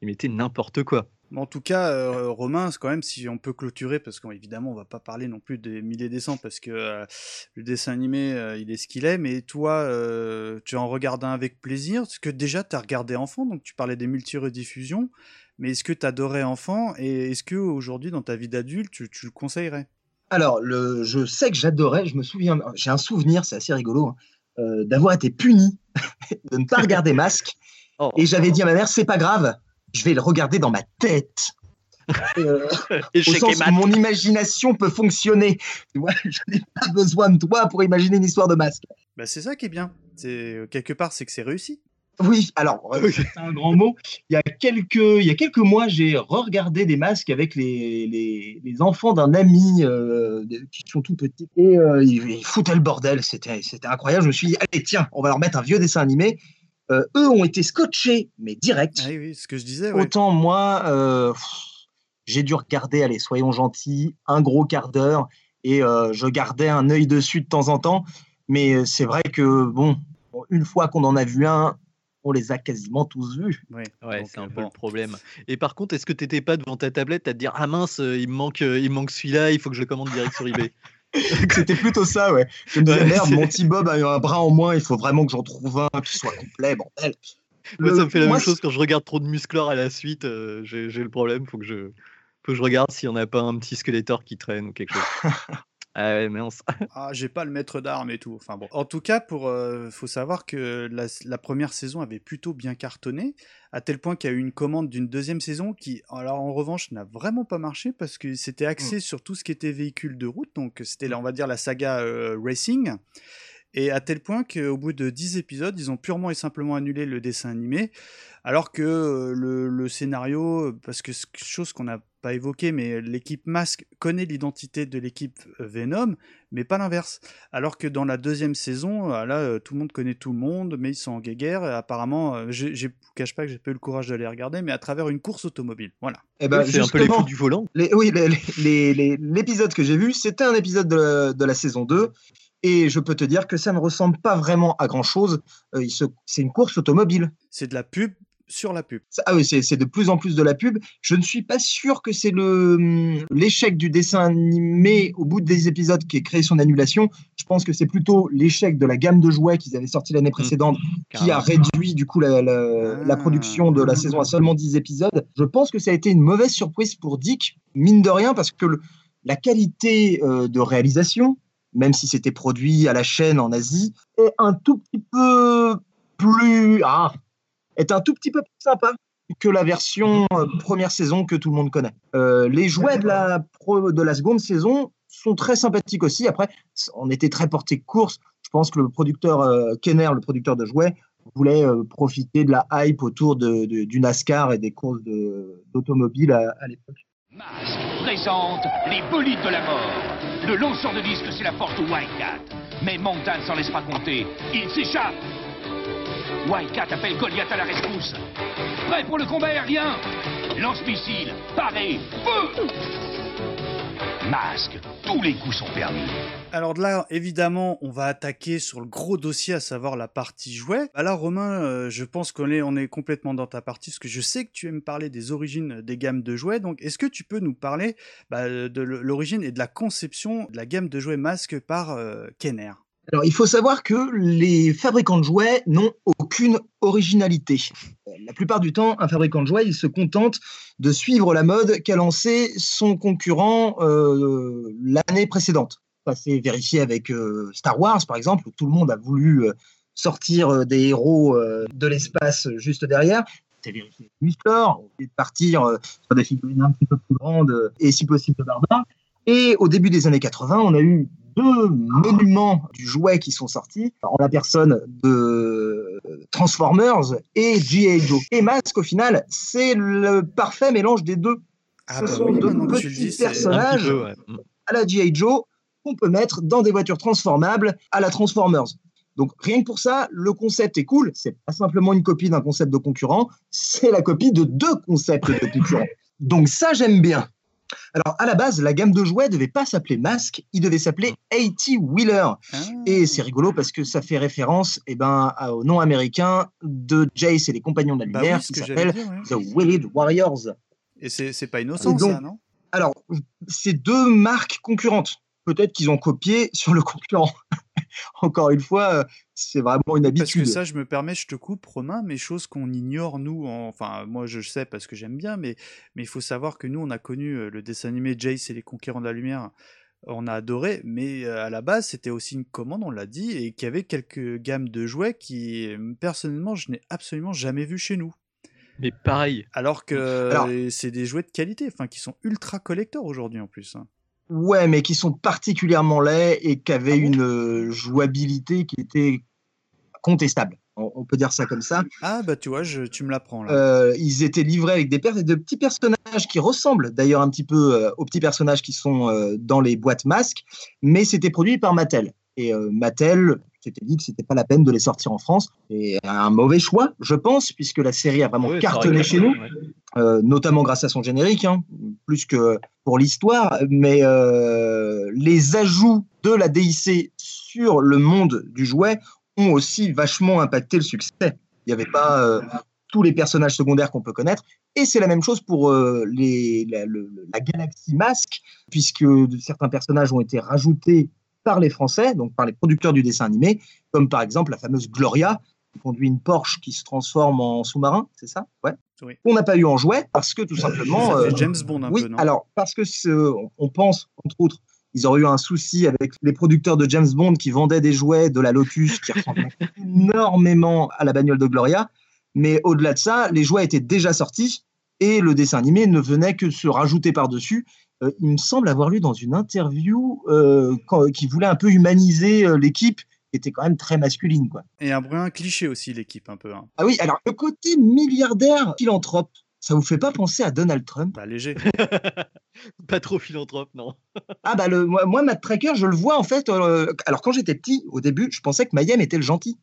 Ils mettaient n'importe quoi. En tout cas, euh, Romain, c'est quand même si on peut clôturer, parce qu'évidemment, on va pas parler non plus des milliers des cents, parce que euh, le dessin animé, euh, il est ce qu'il est. Mais toi, euh, tu en regardes un avec plaisir, parce que déjà, tu as regardé enfant, donc tu parlais des multi-rediffusions. Mais est-ce que tu adorais enfant et est-ce que aujourd'hui, dans ta vie d'adulte, tu, tu le conseillerais? Alors, le, je sais que j'adorais, je me souviens, j'ai un souvenir, c'est assez rigolo, hein, euh, d'avoir été puni *laughs* de ne pas regarder Masque. Oh. Et j'avais dit à ma mère, c'est pas grave, je vais le regarder dans ma tête. Euh, *laughs* au sens où mon imagination peut fonctionner. Tu vois, *laughs* je n'ai pas besoin de toi pour imaginer une histoire de masque. bah, C'est ça qui est bien. C'est Quelque part, c'est que c'est réussi. Oui, alors, euh, c'est un grand mot. Il y a quelques, il y a quelques mois, j'ai re-regardé des masques avec les, les, les enfants d'un ami euh, qui sont tout petits. Et euh, ils, ils foutaient le bordel. C'était, c'était incroyable. Je me suis dit, allez, tiens, on va leur mettre un vieux dessin animé. Eux ont été scotchés, mais direct. Ah oui, ce que je disais. ouais. Autant moi, j'ai dû regarder, allez, soyons gentils, un gros quart d'heure et je gardais un œil dessus de temps en temps. Mais c'est vrai que, bon, une fois qu'on en a vu un, on les a quasiment tous vus. Ouais, c'est un euh, peu bon. le problème. Et par contre, est-ce que t'étais pas devant ta tablette à te dire ah mince, euh, il me manque, euh, il me manque celui-là, il faut que je le commande direct sur eBay? *laughs* C'était plutôt ça, ouais. Je me disais, Ouais, merde, mon petit Bob a eu un bras en moins, il faut vraiment que j'en trouve un qui soit complet, bordel. Moi, Le- ça me fait la moi, même chose quand je regarde trop de muscleurs à la suite. euh, j'ai le problème, faut que je, faut que je regarde s'il y en a pas un petit Skeletor qui traîne ou quelque chose. *laughs* ah ouais, mince. *laughs* Ah, j'ai pas le maître d'armes et tout. Enfin bon. En tout cas, pour, euh, faut savoir que la, la première saison avait plutôt bien cartonné, à tel point qu'il y a eu une commande d'une deuxième saison qui, alors en revanche, n'a vraiment pas marché parce que c'était axé sur tout ce qui était véhicule de route. Donc c'était, là, on va dire, la saga euh, Racing. Et à tel point qu'au bout de 10 épisodes, ils ont purement et simplement annulé le dessin animé, alors que euh, le, le scénario, parce que c'est quelque chose qu'on n'a pas évoqué, mais l'équipe Mask connaît l'identité de l'équipe euh, Venom, mais pas l'inverse. Alors que dans la deuxième saison, euh, là, tout le monde connaît tout le monde, mais ils sont en guéguerre. Et apparemment, je ne cache pas que j'ai pas eu le courage d'aller regarder, mais à travers une course automobile. Voilà. Eh ben, c'est un peu les fous du volant. les- oui, les- les- les- l'épisode que j'ai vu, c'était un épisode de la, de la saison 2. Et je peux te dire que ça ne ressemble pas vraiment à grand chose. c'est une course automobile. C'est de la pub sur la pub. Ah oui, c'est de plus en plus de la pub. Je ne suis pas sûr que c'est hum, l'échec du dessin animé au bout des épisodes qui ait créé son annulation. Je pense que c'est plutôt l'échec de la gamme de jouets qu'ils avaient sorti l'année précédente qui a réduit du coup la, la- la production de la saison à seulement 10 épisodes. Je pense que ça a été une mauvaise surprise pour Dick, mine de rien, parce que le- la qualité euh, de réalisation, même si c'était produit à la chaîne en Asie, est un tout petit peu plus ah, est un tout petit peu plus sympa que la version euh, première saison que tout le monde connaît. Euh, les jouets de la, de la seconde saison sont très sympathiques aussi. Après, on était très porté course. Je pense que le producteur euh, Kenner, le producteur de jouets, voulait profiter de la hype autour de, de- du NASCAR et des courses de- d'automobile à, à l'époque. Mask présente les bolides de la mort. Le lanceur de disque, c'est la de Wildcat. Mais Mountain s'en laisse pas compter. Il s'échappe. Wildcat appelle Goliath à la rescousse. Prêt pour le combat aérien? Lance-missile, paré, feu Mask, tous les coups sont permis. Alors de là, évidemment, on va attaquer sur le gros dossier, à savoir la partie jouet. Alors Romain, euh, je pense qu'on est, on est complètement dans ta partie, parce que je sais que tu aimes parler des origines des gammes de jouets. Donc, est-ce que tu peux nous parler bah, de l'origine et de la conception de la gamme de jouets masque par euh, Kenner? Alors, il faut savoir que les fabricants de jouets n'ont aucune originalité. Euh, La plupart du temps, un fabricant de jouets, il se contente de suivre la mode qu'a lancé son concurrent euh, l'année précédente. Ça s'est vérifié avec euh, Star Wars, par exemple, où tout le monde a voulu sortir des héros de l'espace juste derrière. C'est vérifié avec Musclor, on voulait partir euh, sur des figurines un petit peu plus grandes et si possible de barbares. Et au début des années 80, on a eu deux monuments du jouet qui sont sortis, en la personne de Transformers et G.I. Joe. Et Mask, au final, c'est le parfait mélange des deux. Ah Ce bah sont oui, de maintenant que tu le petits dis, personnages peu, ouais. Mm. à la G.I. Joe qu'on peut mettre dans des voitures transformables à la Transformers. Donc rien que pour ça, le concept est cool. C'est pas simplement une copie d'un concept de concurrent, c'est la copie de deux concepts de concurrents. Donc ça, j'aime bien. Alors à la base, la gamme de jouets devait pas s'appeler Mask, il devait s'appeler 80 Wheeler. Ah. Et c'est rigolo parce que ça fait référence eh ben, au nom américain de Jace et les Compagnons de la Bah Lumière oui, qui s'appelle ouais. The Wheeled Warriors. Et c'est pas innocent, donc- ça, non? Alors, c'est deux marques concurrentes. Peut-être qu'ils ont copié sur le *laughs* concurrent. *laughs* Encore une fois, euh, c'est vraiment une Parce que habitude. ça, je me permets, je te coupe, Romain, mais chose qu'on ignore, nous, en- enfin, moi je sais parce que j'aime bien, mais mais il faut savoir que nous, on a connu euh, le dessin animé Jace et les Conquérants de la Lumière, on a adoré, mais euh, à la base, c'était aussi une commande, on l'a dit, et qu'il y avait quelques gammes de jouets qui, personnellement, je n'ai absolument jamais vu chez nous. Mais pareil. Alors que Alors- c'est des jouets de qualité, enfin, qui sont ultra collector aujourd'hui en plus. Ouais, mais qui sont particulièrement laids et qui avaient Ah bon? une euh, jouabilité qui était contestable. On, peut dire ça comme ça. Ah, bah tu vois, je- tu me l'apprends là. Euh, ils étaient livrés avec des de petits personnages qui ressemblent d'ailleurs un petit peu euh, aux petits personnages qui sont euh, dans les boîtes masques, mais c'était produit par Mattel. Et euh, Mattel s'était dit que c'était pas la peine de les sortir en France. Et un mauvais choix, je pense, puisque la série a vraiment cartonné chez nous. ouais. Euh, notamment grâce à son générique, hein, plus que pour l'histoire. Mais euh, les ajouts de la DIC sur le monde du jouet ont aussi vachement impacté le succès. Il n'y avait pas euh, tous les personnages secondaires qu'on peut connaître. Et c'est la même chose pour la, le- la galaxie Masque, puisque certains personnages ont été rajoutés par les Français, donc par les producteurs du dessin animé, comme par exemple la fameuse Gloria, conduit une Porsche qui se transforme en sous-marin, c'est ça? Ouais. Oui. On n'a pas eu en jouet parce que tout simplement. Ça fait euh, James Bond un oui, peu, non? alors parce que ce- on pense, entre autres, ils auraient eu un souci avec les producteurs de James Bond qui vendaient des jouets de la Lotus qui ressemblaient *laughs* énormément à la bagnole de Gloria. Mais au-delà de ça, les jouets étaient déjà sortis et le dessin animé ne venait que se rajouter par-dessus. Euh, il me semble avoir lu dans une interview euh, qui voulait un peu humaniser euh, l'équipe, qui était quand même très masculine. Quoi. Et un bruit cliché aussi, l'équipe, un peu. Hein. Ah oui, alors le côté milliardaire philanthrope, ça vous fait pas penser à Donald Trump? Bah, léger. *laughs* Pas trop philanthrope, non. *laughs* Ah bah le, moi, moi, Matt Tracker, je le vois en fait. euh, alors quand j'étais petit, au début, je pensais que Mayhem était le gentil.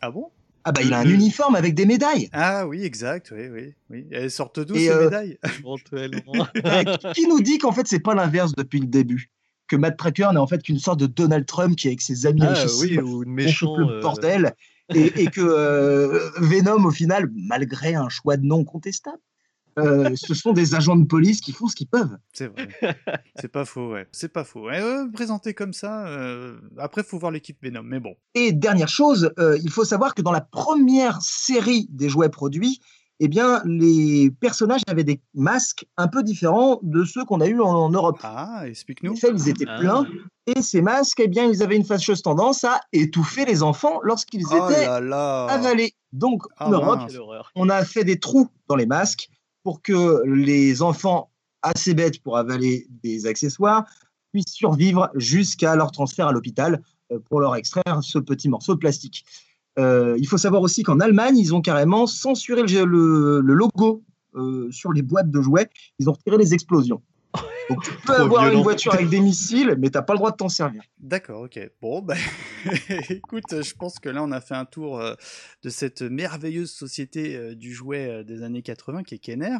Ah bon? Ah bah il a un Le- uniforme avec des médailles. Ah oui, exact, oui, oui. oui. Elles sortent d'où ces euh, médailles? *laughs* Éventuellement. Euh, qui nous dit qu'en fait c'est pas l'inverse depuis le début? Que Matt Tracker n'est en fait qu'une sorte de Donald Trump qui avec ses amis ah oui, ou on méchant. le euh, bordel et, et que euh, Venom au final, malgré un choix de nom contestable, euh, ce sont des agents de police qui font ce qu'ils peuvent. C'est vrai. C'est pas faux, ouais. C'est pas faux. Ouais, présenté comme ça, euh... après, faut voir l'équipe Venom, mais bon. Et dernière chose, euh, il faut savoir que dans la première série des jouets produits, eh bien, les personnages avaient des masques un peu différents de ceux qu'on a eu en, en Europe. Ah, En explique-nous. ils étaient Ah. pleins, et ces masques, eh bien, ils avaient une fâcheuse tendance à étouffer les enfants lorsqu'ils Oh étaient là là avalés. Donc, Ah, en Europe, mince. On a fait des trous dans les masques pour que les enfants assez bêtes pour avaler des accessoires puissent survivre jusqu'à leur transfert à l'hôpital euh, pour leur extraire ce petit morceau de plastique. Euh, il faut savoir aussi qu'en Allemagne, ils ont carrément censuré le, logo euh, sur les boîtes de jouets. Ils ont retiré les explosions. Donc, tu peux Trop avoir violent. une voiture avec des missiles, mais t'as pas le droit de t'en servir. D'accord, ok. Bon, bah, *laughs* écoute, je pense que là, on a fait un tour euh, de cette merveilleuse société euh, du jouet euh, des années 80 qui est Kenner.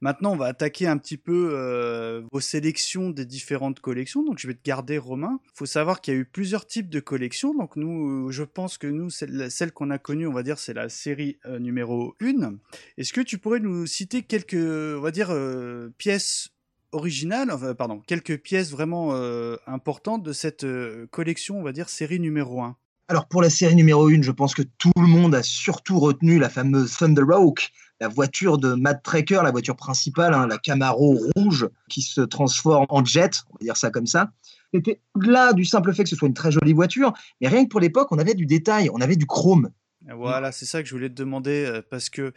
Maintenant, on va attaquer un petit peu euh, vos sélections des différentes collections. Donc, je vais te garder, Romain. faut savoir qu'il y a eu plusieurs types de collections. Donc, nous, je pense que nous, celle, celle qu'on a connue, on va dire, c'est la série euh, numéro 1. Est-ce que tu pourrais nous citer quelques, on va dire, euh, pièces originales, enfin, pardon, quelques pièces vraiment euh, importantes de cette euh, collection, on va dire, série numéro 1 Alors pour la série numéro 1, je pense que tout le monde a surtout retenu la fameuse Thunderhawk, la voiture de Matt Tracker, la voiture principale, hein, la Camaro rouge qui se transforme en jet, on va dire ça comme ça. C'était au-delà du simple fait que ce soit une très jolie voiture, mais rien que pour l'époque, on avait du détail, on avait du chrome. Voilà, c'est ça que je voulais te demander, euh, parce que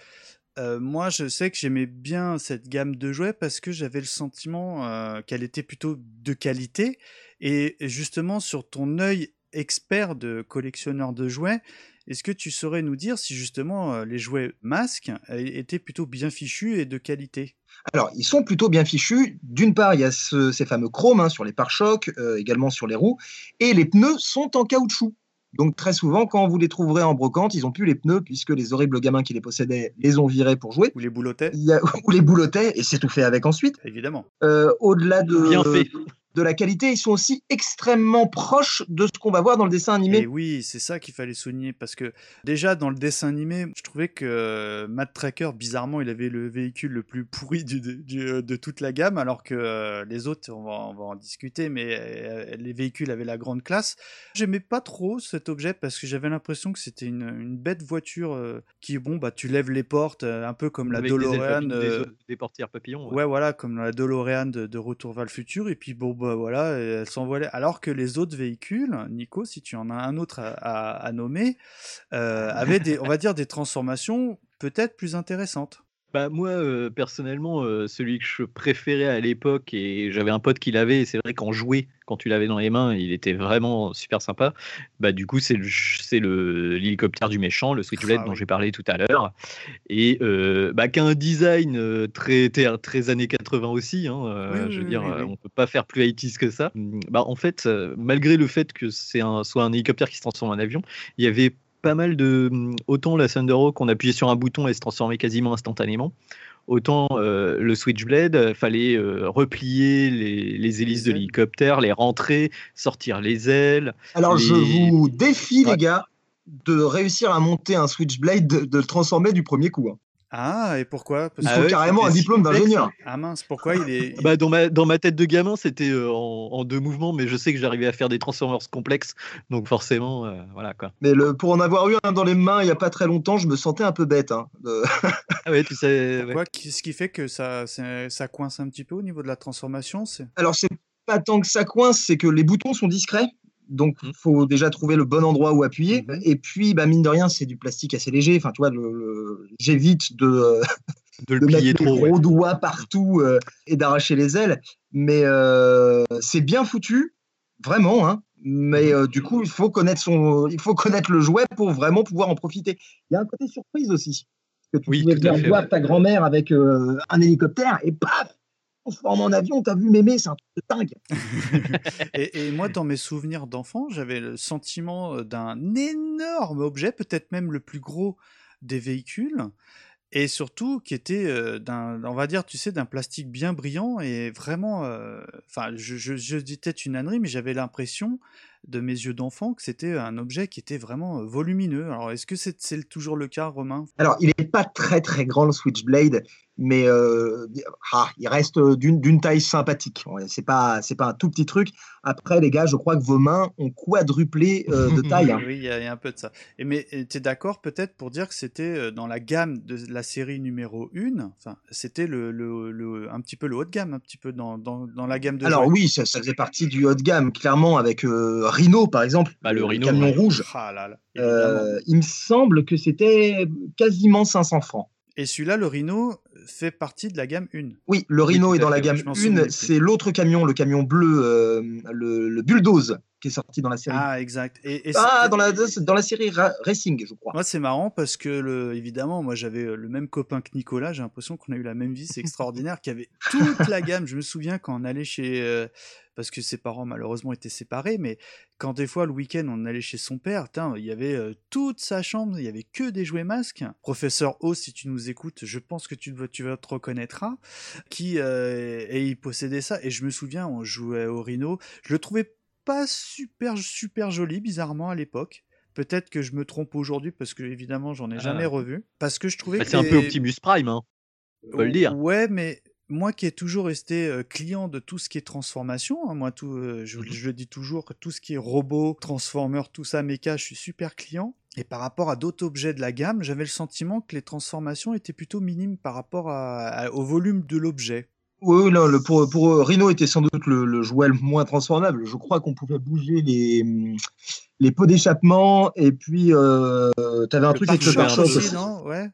euh, moi, je sais que j'aimais bien cette gamme de jouets parce que j'avais le sentiment euh, qu'elle était plutôt de qualité. Et justement, sur ton œil expert de collectionneur de jouets, est-ce que tu saurais nous dire si justement euh, les jouets masques étaient plutôt bien fichus et de qualité? Alors, ils sont plutôt bien fichus. D'une part, il y a ce- ces fameux chromes hein, sur les pare-chocs, également sur les roues, et les pneus sont en caoutchouc. Donc très souvent, quand vous les trouverez en brocante, ils ont plus les pneus puisque les horribles gamins qui les possédaient les ont virés pour jouer. Ou les a, *laughs* ou les boulottaient et c'est tout fait avec ensuite. Évidemment. Euh, au-delà de Bien fait. De la qualité, ils sont aussi extrêmement proches de ce qu'on va voir dans le dessin animé. Et oui, c'est ça qu'il fallait souligner parce que déjà dans le dessin animé, je trouvais que euh, Matt Tracker, bizarrement, il avait le véhicule le plus pourri du, du- euh, de toute la gamme, alors que euh, les autres, on va, on va en discuter, mais euh, les véhicules avaient la grande classe. J'aimais pas trop cet objet parce que j'avais l'impression que c'était une, une bête voiture euh, qui, bon, bah tu lèves les portes, euh, un peu comme la Avec DeLorean. euh, des, des portières papillons. Ouais, voilà, comme la DeLorean de, de Retour vers le futur. Et puis, bon, bah voilà, elle s'envolait. Alors que les autres véhicules, Nico, si tu en as un autre à, à- à nommer, euh, *laughs* avaient des, on va dire, des transformations peut-être plus intéressantes. Bah moi euh, personnellement euh, celui que je préférais à l'époque et j'avais un pote qui l'avait et c'est vrai qu'en jouer quand tu l'avais dans les mains il était vraiment super sympa. Bah du coup c'est le c'est le l'hélicoptère du méchant le Switchblade Ah dont j'ai parlé tout à l'heure et euh, bah qui a un design très très, très années 80 aussi hein, Oui, je veux oui, dire oui, on peut pas faire plus 80 que ça. Bah en fait malgré le fait que c'est un soit un hélicoptère qui se transforme en avion il y avait pas mal de autant la Thunderhawk on appuyait sur un bouton et se transformait quasiment instantanément autant euh, le Switchblade euh, fallait euh, replier les, les hélices de l'hélicoptère les rentrer sortir les ailes Alors, je vous défie, Ouais. les gars, de réussir à monter un Switchblade, de, de le transformer du premier coup. hein. Ah, et pourquoi? Parce Ah carrément un diplôme d'ingénieur. Ah mince, pourquoi il est. bah, dans, ma, dans ma tête de gamin c'était euh, en, en deux mouvements mais je sais que j'arrivais à faire des Transformers complexes donc forcément euh, voilà quoi Mais le, pour en avoir eu un dans les mains il n'y a pas très longtemps, je me sentais un peu bête. hein, de- *laughs* ah ouais tu sais ouais. Qu'est-ce qui fait que ça, ça coince un petit peu au niveau de la transformation c'est... Alors, c'est pas tant que ça coince, c'est que les boutons sont discrets. Donc, il Mhm. faut déjà trouver le bon endroit où appuyer. Mhm. Et puis, bah, mine de rien, c'est du plastique assez léger. Enfin, tu vois, le- le- j'évite de, *laughs* de le de mettre les trop gros ouais. doigts partout euh, et d'arracher les ailes. Mais euh, c'est bien foutu, vraiment. Hein. Mais euh, du coup, il faut connaître son, il faut connaître le jouet pour vraiment pouvoir en profiter. Il y a un côté surprise aussi. Que tu Oui, pouvais ouais. ta grand-mère avec un hélicoptère et paf, transforme en avion. T'as vu mémé, c'est un truc de dingue. *laughs* Et, moi, dans mes souvenirs d'enfant, j'avais le sentiment euh, d'un énorme objet, peut-être même le plus gros des véhicules, et surtout qui était euh, d'un, on va dire, tu sais, d'un plastique bien brillant et vraiment, euh, enfin, je, je, je dis peut-être une ânerie, mais j'avais l'impression de mes yeux d'enfant que c'était un objet qui était vraiment euh, volumineux. Alors, est-ce que c'est, toujours le cas, Romain? Alors, il n'est pas très très grand le Switchblade, mais euh, ah, il reste d'une d'une taille sympathique. C'est pas c'est pas un tout petit truc. Après, les gars, je crois que vos mains ont quadruplé euh, de *laughs* taille. hein. Oui, il y, a il y a un peu de ça. Et mais tu es d'accord peut-être pour dire que c'était euh, dans la gamme de la série numéro 1, enfin, c'était le, le, le- un petit peu le haut de gamme, un petit peu dans, dans, dans la gamme de Alors oui, ça, ça faisait partie du haut de gamme, clairement, avec euh, Rhino, par exemple, Bah, le Rhino, camion ouais. rouge. Ah là là, évidemment. Euh, il me semble que c'était quasiment 500 francs. Et celui-là, le Rhino, fait partie de la gamme 1. Oui, le Rhino est dans la gamme je m'en souvenais 1, plus. c'est l'autre camion, le camion bleu, euh, le, le Bulldoze, qui est sorti dans la série. Ah, exact. Et, et Ah, dans la, dans la série Ra- Racing, je crois. Moi, c'est marrant parce que, le, évidemment, moi, j'avais euh, le même copain que Nicolas. J'ai l'impression qu'on a eu la même vie. C'est extraordinaire. Qui avait toute la gamme. Je me souviens quand on allait chez. euh, parce que ses parents, malheureusement, étaient séparés. Mais quand des fois, le week-end, on allait chez son père, putain, il y avait euh, toute sa chambre. Il y avait que des jouets masques. Professeur O, si tu nous écoutes, je pense que tu, tu vas te reconnaîtras. Qui, euh, et il possédait ça. Et je me souviens, on jouait au Rhino. Je le trouvais pas super, super joli, bizarrement, à l'époque. Peut-être que je me trompe aujourd'hui parce que évidemment j'en ai jamais Ah. revu. Parce que je trouvais Bah, que c'est un peu Optimus Prime hein. on peut le dire Ouais, mais moi qui ai toujours resté euh, client de tout ce qui est transformation, hein, moi tout, euh, je, Mhm. je le dis toujours que tout ce qui est robot, transformer, tout ça, méca, je suis super client. Et par rapport à d'autres objets de la gamme, j'avais le sentiment que les transformations étaient plutôt minimes par rapport à- à- au volume de l'objet. Oui, non, le, pour, pour Rhino était sans doute le, le jouet le moins transformable. Je crois qu'on pouvait bouger les, les pots d'échappement et puis euh, tu avais un truc avec le pare-choc non Ouais.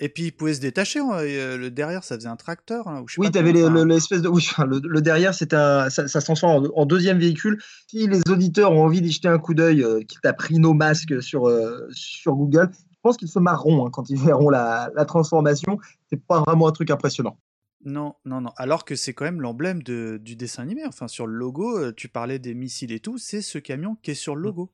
Et puis il pouvait se détacher. hein, euh, le derrière, ça faisait un tracteur. hein, ou je sais Oui, tu avais l'espèce de. Oui, enfin, le, le derrière, c'est un, ça, ça se transforme en, en deuxième véhicule. Si les auditeurs ont envie d'y jeter un coup d'œil, euh, qui t'a pris nos masques sur, euh, sur Google, je pense qu'ils se marreront hein, quand ils verront la, la transformation. C'est pas vraiment un truc impressionnant. Non, non, non. Alors que c'est quand même l'emblème de- du dessin animé. Enfin, sur le logo, euh, tu parlais des missiles et tout, c'est ce camion qui est sur le logo.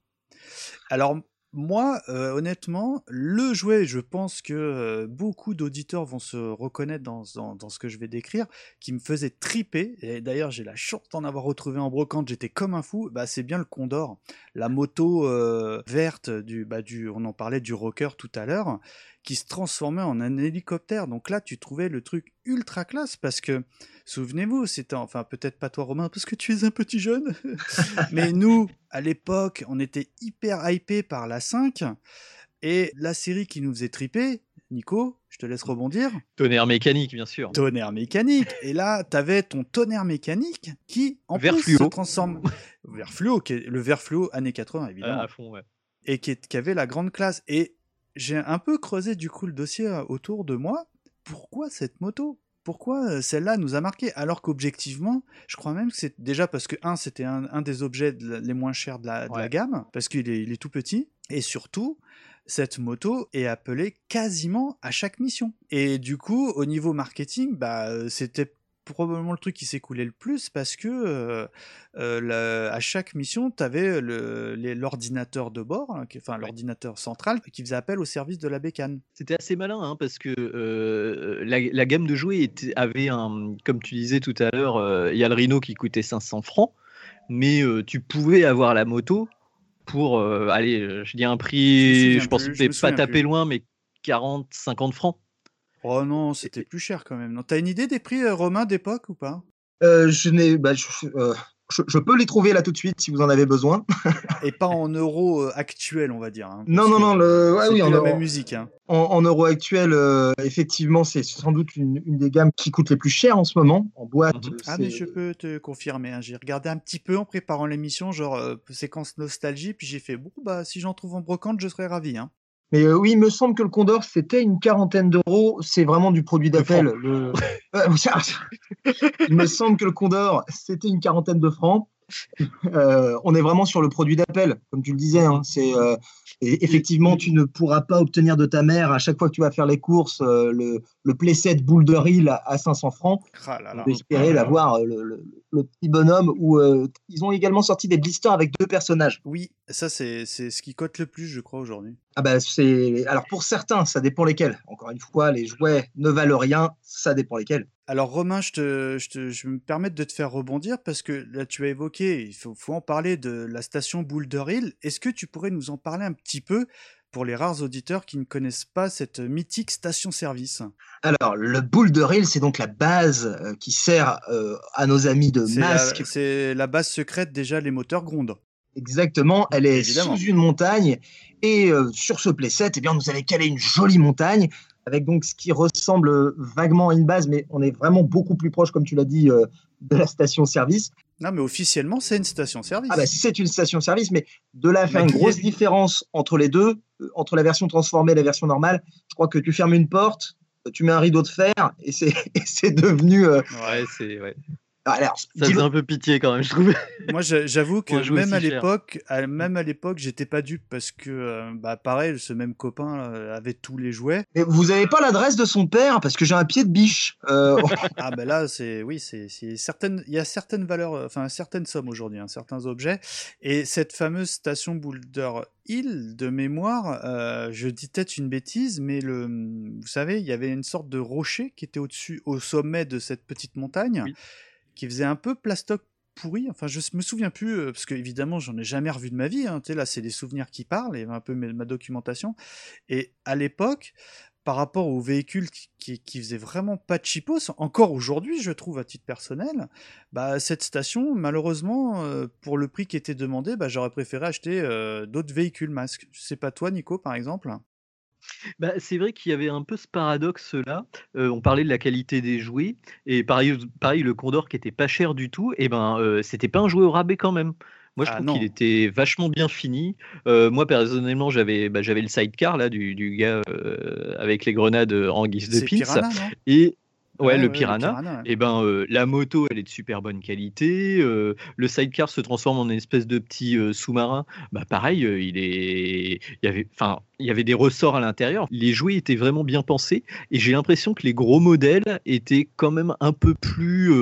Alors, moi, euh, honnêtement, le jouet, je pense que euh, beaucoup d'auditeurs vont se reconnaître dans, dans, dans ce que je vais décrire, qui me faisait triper, et d'ailleurs j'ai la chance d'en avoir retrouvé en brocante, j'étais comme un fou, bah, c'est bien le Condor, la moto euh, verte, du, bah, du, on en parlait du rocker tout à l'heure, qui se transformait en un hélicoptère. Donc là, tu trouvais le truc ultra classe parce que, souvenez-vous, c'était, enfin peut-être pas toi Romain, parce que tu es un petit jeune, *laughs* mais nous, à l'époque, on était hyper hypé par la 5 et la série qui nous faisait triper, Nico, je te laisse rebondir. Tonnerre mécanique, bien sûr. Tonnerre mécanique. Et là, t'avais ton tonnerre mécanique qui, en Vert plus, fluo. se transforme. *laughs* Vert fluo, qui est le vert fluo années 80, évidemment. Ah, à fond, ouais. Et qui, est- qui avait la grande classe. Et j'ai un peu creusé du coup le dossier euh, autour de moi. Pourquoi cette moto? Pourquoi euh, celle-là nous a marqué? Alors qu'objectivement, je crois même que c'est déjà parce que, un, c'était un, un des objets de la- les moins chers de la, de la Ouais. gamme, parce qu'il est, il est tout petit. Et surtout, cette moto est appelée quasiment à chaque mission. Et du coup, au niveau marketing, bah, euh, c'était probablement le truc qui s'écoulait le plus parce que euh, euh, la- à chaque mission, tu avais l'ordinateur de bord, hein, qui- enfin l'ordinateur central, qui faisait appel au service de la bécane. C'était assez malin hein, parce que euh, la, la gamme de jouets était- avait un, comme tu disais tout à l'heure, il y a le Rhino qui coûtait 500 francs, mais tu pouvais avoir la moto pour, allez, je dis un prix, je, pense que pas tapé loin, mais 40, 50 francs. Oh non, c'était plus cher quand même. Non, T'as une idée des prix euh, romains d'époque ou pas? Euh, je n'ai, bah, je, euh, je- je peux les trouver là tout de suite si vous en avez besoin. *laughs* Et pas en euros euh, actuels, on va dire. hein, Non, non, non, le, ouais, oui, en, la euros- même musique. hein. en, en euros actuels, euh, effectivement, c'est sans doute une, une des gammes qui coûte les plus cher en ce moment. En boîte, Mhm. Ah mais je peux te confirmer, hein, j'ai regardé un petit peu en préparant l'émission, genre euh, séquence nostalgie, puis j'ai fait bon bah si j'en trouve en brocante, je serais ravi. Hein. Mais euh, oui, il me semble que le Condor, c'était une quarantaine d'euros. C'est vraiment du produit d'appel. Le... *laughs* Euh, *laughs* il me semble que le Condor, c'était une quarantaine de francs. *laughs* Euh, on est vraiment sur le produit d'appel, comme tu le disais. hein. C'est euh, effectivement, tu ne pourras pas obtenir de ta mère à chaque fois que tu vas faire les courses euh, le, le playset boule de riz à, à 500 francs. Ah là là. On peut espérer l'avoir euh, le, le- le petit bonhomme. Où ils ont également sorti des blisters avec deux personnages. Oui, ça c'est c'est ce qui cote le plus, je crois aujourd'hui. Ah bah c'est alors pour certains, ça dépend lesquels. Encore une fois, les jouets ne valent rien, ça dépend lesquels. Alors Romain, je, te, je, te, je vais me permettre de te faire rebondir parce que là tu as évoqué, il faut, faut en parler de la station Boulder Hill. Est-ce que tu pourrais nous en parler un petit peu pour les rares auditeurs qui ne connaissent pas cette mythique station-service? Alors le Boulder Hill, c'est donc la base euh, qui sert euh, à nos amis de masque. c'est la base secrète déjà, les moteurs grondent. Exactement, elle est Évidemment. sous une montagne et euh, sur ce playset, eh bien, vous avez calé une jolie montagne avec donc ce qui ressemble vaguement à une base, mais on est vraiment beaucoup plus proche, comme tu l'as dit, euh, de la station-service. Non mais officiellement c'est une station-service. Ah bah c'est une station-service, mais de là à faire une grosse différence entre les deux, euh, entre la version transformée et la version normale, je crois que tu fermes une porte, tu mets un rideau de fer et c'est *laughs* et c'est devenu. euh, Ouais, c'est ouais. Alors, Ça faisait un peu pitié quand même, je trouvais. Moi, j'a- j'avoue que même à l'époque, même à l'époque, j'étais pas dupe parce que, euh, bah, pareil, ce même copain euh, avait tous les jouets. mais vous avez pas l'adresse de son père? Parce que j'ai un pied de biche. Euh, *laughs* Ah ben là, c'est oui, c'est certaines, il y a certaines valeurs, euh, enfin certaines sommes aujourd'hui, hein, certains objets. Et cette fameuse station Boulder Hill de mémoire, euh, je dis peut-être une bêtise, mais le, vous savez, il y avait une sorte de rocher qui était au-dessus, au sommet de cette petite montagne, Oui. Qui faisait un peu plastoc pourri. Enfin, je me souviens plus euh, parce que évidemment, j'en ai jamais revu de ma vie. Hein, tu sais, là, c'est des souvenirs qui parlent et un peu mes- ma documentation. Et à l'époque, par rapport aux véhicules qui, qui, faisaient vraiment pas de chipos, encore aujourd'hui, je trouve à titre personnel, bah, cette station, malheureusement, euh, pour le prix qui était demandé, bah, j'aurais préféré acheter euh, d'autres véhicules masques. C'est pas toi, Nico, par exemple? Bah, c'est vrai qu'il y avait un peu ce paradoxe-là. Euh, on parlait de la qualité des jouets, et pareil, pareil le Condor qui était pas cher du tout, et ben euh, c'était pas un jouet au rabais quand même. Moi, je Ah trouve qu'il était vachement bien fini. Euh, moi, personnellement, j'avais bah, j'avais le sidecar là du, du gars avec les grenades en guise de pins. Piranha, Et ouais, le ouais, Piranha. ouais. Et ben euh, la moto, elle est de super bonne qualité. euh, le sidecar se transforme en une espèce de petit euh, sous-marin. Bah pareil, il est, il y avait, enfin, il y avait des ressorts à l'intérieur. Les jouets étaient vraiment bien pensés. Et j'ai l'impression que les gros modèles étaient quand même un peu plus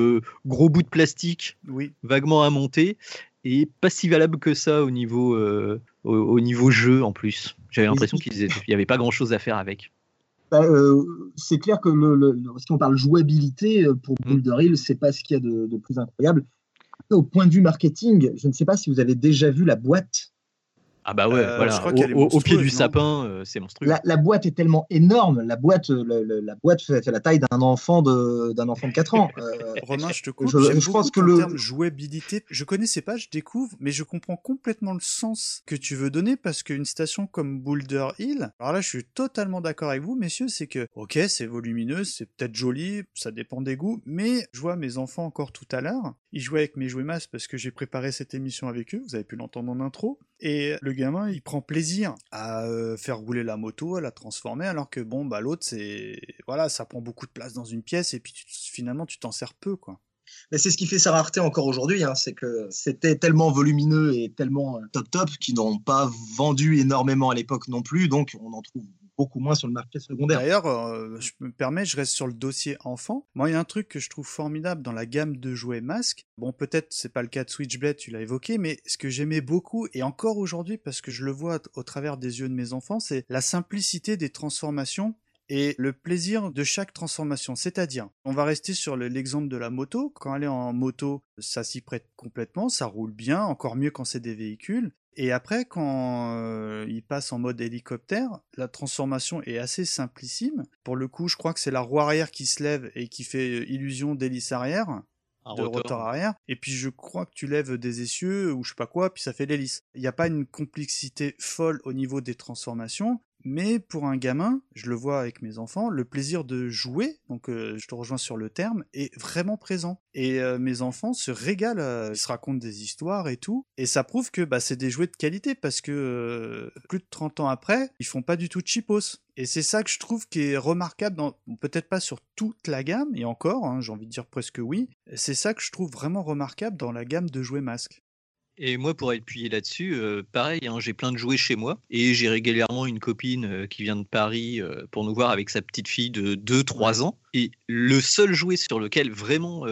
gros bouts de plastique, Oui. vaguement à monter. et pas si valable que ça au niveau, au, au niveau jeu en plus. J'avais l'impression si- qu'il n'y avait pas grand chose à faire avec. Bah, euh, c'est clair que le, si on parle jouabilité euh, pour Mm. Boulder Hill, c'est pas ce qu'il y a de, de plus incroyable. Au point de vue marketing, je ne sais pas si vous avez déjà vu la boîte. Ah bah ouais, Euh, voilà. je crois Au, pied du sapin, euh, c'est monstrueux. La, la boîte est tellement énorme, la boîte, euh, le- le- la boîte fait, fait la taille d'un enfant de d'un enfant de 4 ans. *laughs* Euh, Romain, je te coupe. Je- je pense beaucoup que le- terme jouabilité. Je connaissais pas, je découvre, mais je comprends complètement le sens que tu veux donner parce qu'une station comme Boulder Hill, alors là, je suis totalement d'accord avec vous, messieurs, c'est que, ok, c'est volumineux, c'est peut-être joli, ça dépend des goûts, mais je vois mes enfants encore tout à l'heure. Ils jouaient avec mes jouets masses parce que j'ai préparé cette émission avec eux. Vous avez pu l'entendre en intro. Et le gamin, il prend plaisir à euh, faire rouler la moto, à la transformer, alors que bon, bah l'autre, c'est voilà, ça prend beaucoup de place dans une pièce et puis finalement, tu t'en sers peu, quoi. Mais c'est ce qui fait sa rareté encore aujourd'hui, hein, c'est que c'était tellement volumineux et tellement euh, top top qu'ils n'ont pas vendu énormément à l'époque non plus, donc on en trouve beaucoup moins sur le marché secondaire. D'ailleurs, euh, je me permets, je reste sur le dossier enfant. Moi, il y a un truc que je trouve formidable dans la gamme de jouets masques. Bon, peut-être c'est pas le cas de Switchblade, tu l'as évoqué, mais ce que j'aimais beaucoup, et encore aujourd'hui, parce que je le vois au travers des yeux de mes enfants, c'est la simplicité des transformations et le plaisir de chaque transformation. C'est-à-dire, on va rester sur le- l'exemple de la moto. Quand elle est en moto, ça s'y prête complètement, ça roule bien, encore mieux quand c'est des véhicules. Et après, quand euh, il passe en mode hélicoptère, la transformation est assez simplissime. Pour le coup, je crois que c'est la roue arrière qui se lève et qui fait euh, illusion d'hélice arrière, Un de rotor arrière. Et puis je crois que tu lèves des essieux ou je sais pas quoi, puis ça fait l'hélice. Il n'y a pas une complexité folle au niveau des transformations. Mais pour un gamin, je le vois avec mes enfants, le plaisir de jouer, donc euh, je te rejoins sur le terme, est vraiment présent. Et euh, mes enfants se régalent, euh, ils se racontent des histoires et tout. Et ça prouve que bah, c'est des jouets de qualité parce que plus de 30 ans après, ils font pas du tout de cheapos. Et c'est ça que je trouve qui est remarquable, peut-être pas sur toute la gamme, et encore, hein, j'ai envie de dire presque oui, c'est ça que je trouve vraiment remarquable dans la gamme de jouets masques. Et moi, pour appuyer là-dessus, euh, pareil, hein, j'ai plein de jouets chez moi et j'ai régulièrement une copine euh, qui vient de Paris euh, pour nous voir avec sa petite fille de 2-3 ans. Et le seul jouet sur lequel vraiment,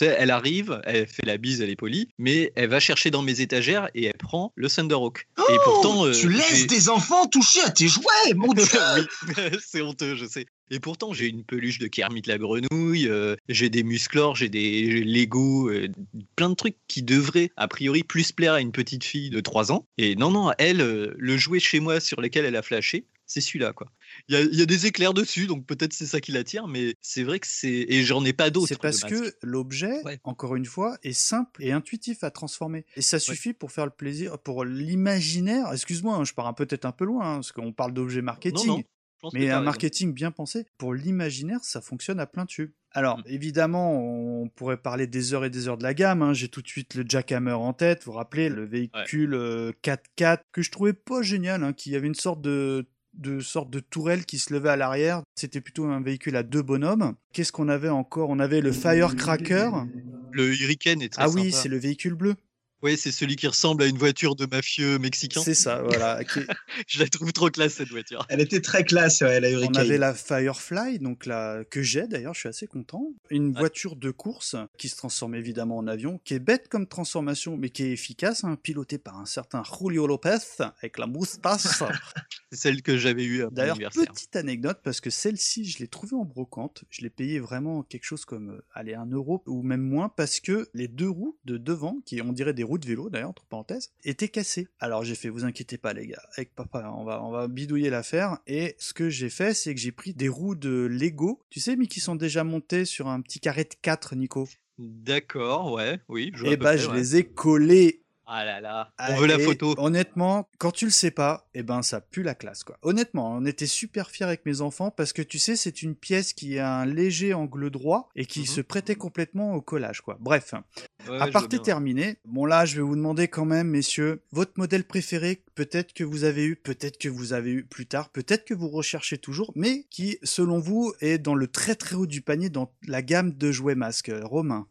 elle arrive, elle fait la bise, elle est polie, mais elle va chercher dans mes étagères et elle prend le Thunderhawk. et pourtant, Oh, tu laisses tes enfants toucher à tes jouets, mon *laughs* dieu *laughs* c'est honteux, je sais. Et pourtant, j'ai une peluche de Kermit la grenouille, euh, j'ai des musclors, j'ai des Lego, euh, plein de trucs qui devraient, a priori, plus plaire à une petite fille de 3 ans. Et non, non, elle, euh, le jouet chez moi sur lequel elle a flashé, c'est celui-là, quoi. Il y a, il y a des éclairs dessus, donc peut-être c'est ça qui l'attire, mais c'est vrai que c'est. Et j'en ai pas d'autres. C'est parce que l'objet, Ouais. encore une fois, est simple et intuitif à transformer. Et ça suffit pour faire le plaisir, pour l'imaginaire. Excuse-moi, hein, je pars peut-être un peu loin, hein, parce qu'on parle d'objet marketing. Non, non, Mais un raison. marketing bien pensé, pour l'imaginaire, ça fonctionne à plein tube. Alors, Mm. évidemment, on pourrait parler des heures et des heures de la gamme. hein. J'ai tout de suite le Jackhammer en tête. Vous vous rappelez, le véhicule euh, 4x4 que je trouvais pas génial, hein, qui avait une sorte de de sorte de tourelle qui se levait à l'arrière. C'était plutôt un véhicule à deux bonhommes. Qu'est-ce qu'on avait encore? On avait le Firecracker. Le Hurricane est très Ah oui, sympa. c'est le véhicule bleu. Ouais, c'est celui qui ressemble à une voiture de mafieux mexicain. C'est ça, voilà. qui *laughs* Je la trouve trop classe cette voiture. Elle était très classe, ouais, la On Hurricane. avait la Firefly, donc la que j'ai d'ailleurs, je suis assez content. Une voiture de course qui se transforme évidemment en avion, qui est bête comme transformation, mais qui est efficace, hein, pilotée par un certain Julio Lopez avec la moustache. *laughs* C'est celle que j'avais eue à mon D'ailleurs, petite anecdote, parce que celle-ci, je l'ai trouvée en brocante. Je l'ai payée vraiment quelque chose comme, euh, allez, un euro ou même moins, parce que les deux roues de devant, qui on dirait des roues de vélo d'ailleurs, entre parenthèses, étaient cassées. Alors j'ai fait, vous inquiétez pas les gars, avec papa, on va, on va bidouiller l'affaire. Et ce que j'ai fait, c'est que j'ai pris des roues de Lego, tu sais, mais qui sont déjà montées sur un petit carré de 4, Nico? D'accord, ouais, oui. je Et peu bah, près, je ouais. les ai collées Ah là là, ah, on veut la et photo. Honnêtement, quand tu le sais pas, eh ben ça pue la classe quoi. Honnêtement, on était super fiers avec mes enfants parce que tu sais, c'est une pièce qui a un léger angle droit et qui Mhm. se prêtait complètement au collage quoi. Bref, Ouais, à veux bien. terminé. Bon là, je vais vous demander quand même, messieurs, votre modèle préféré, peut-être que vous avez eu, peut-être que vous avez eu plus tard, peut-être que vous recherchez toujours, mais qui, selon vous, est dans le très très haut du panier dans la gamme de jouets masques. Romain.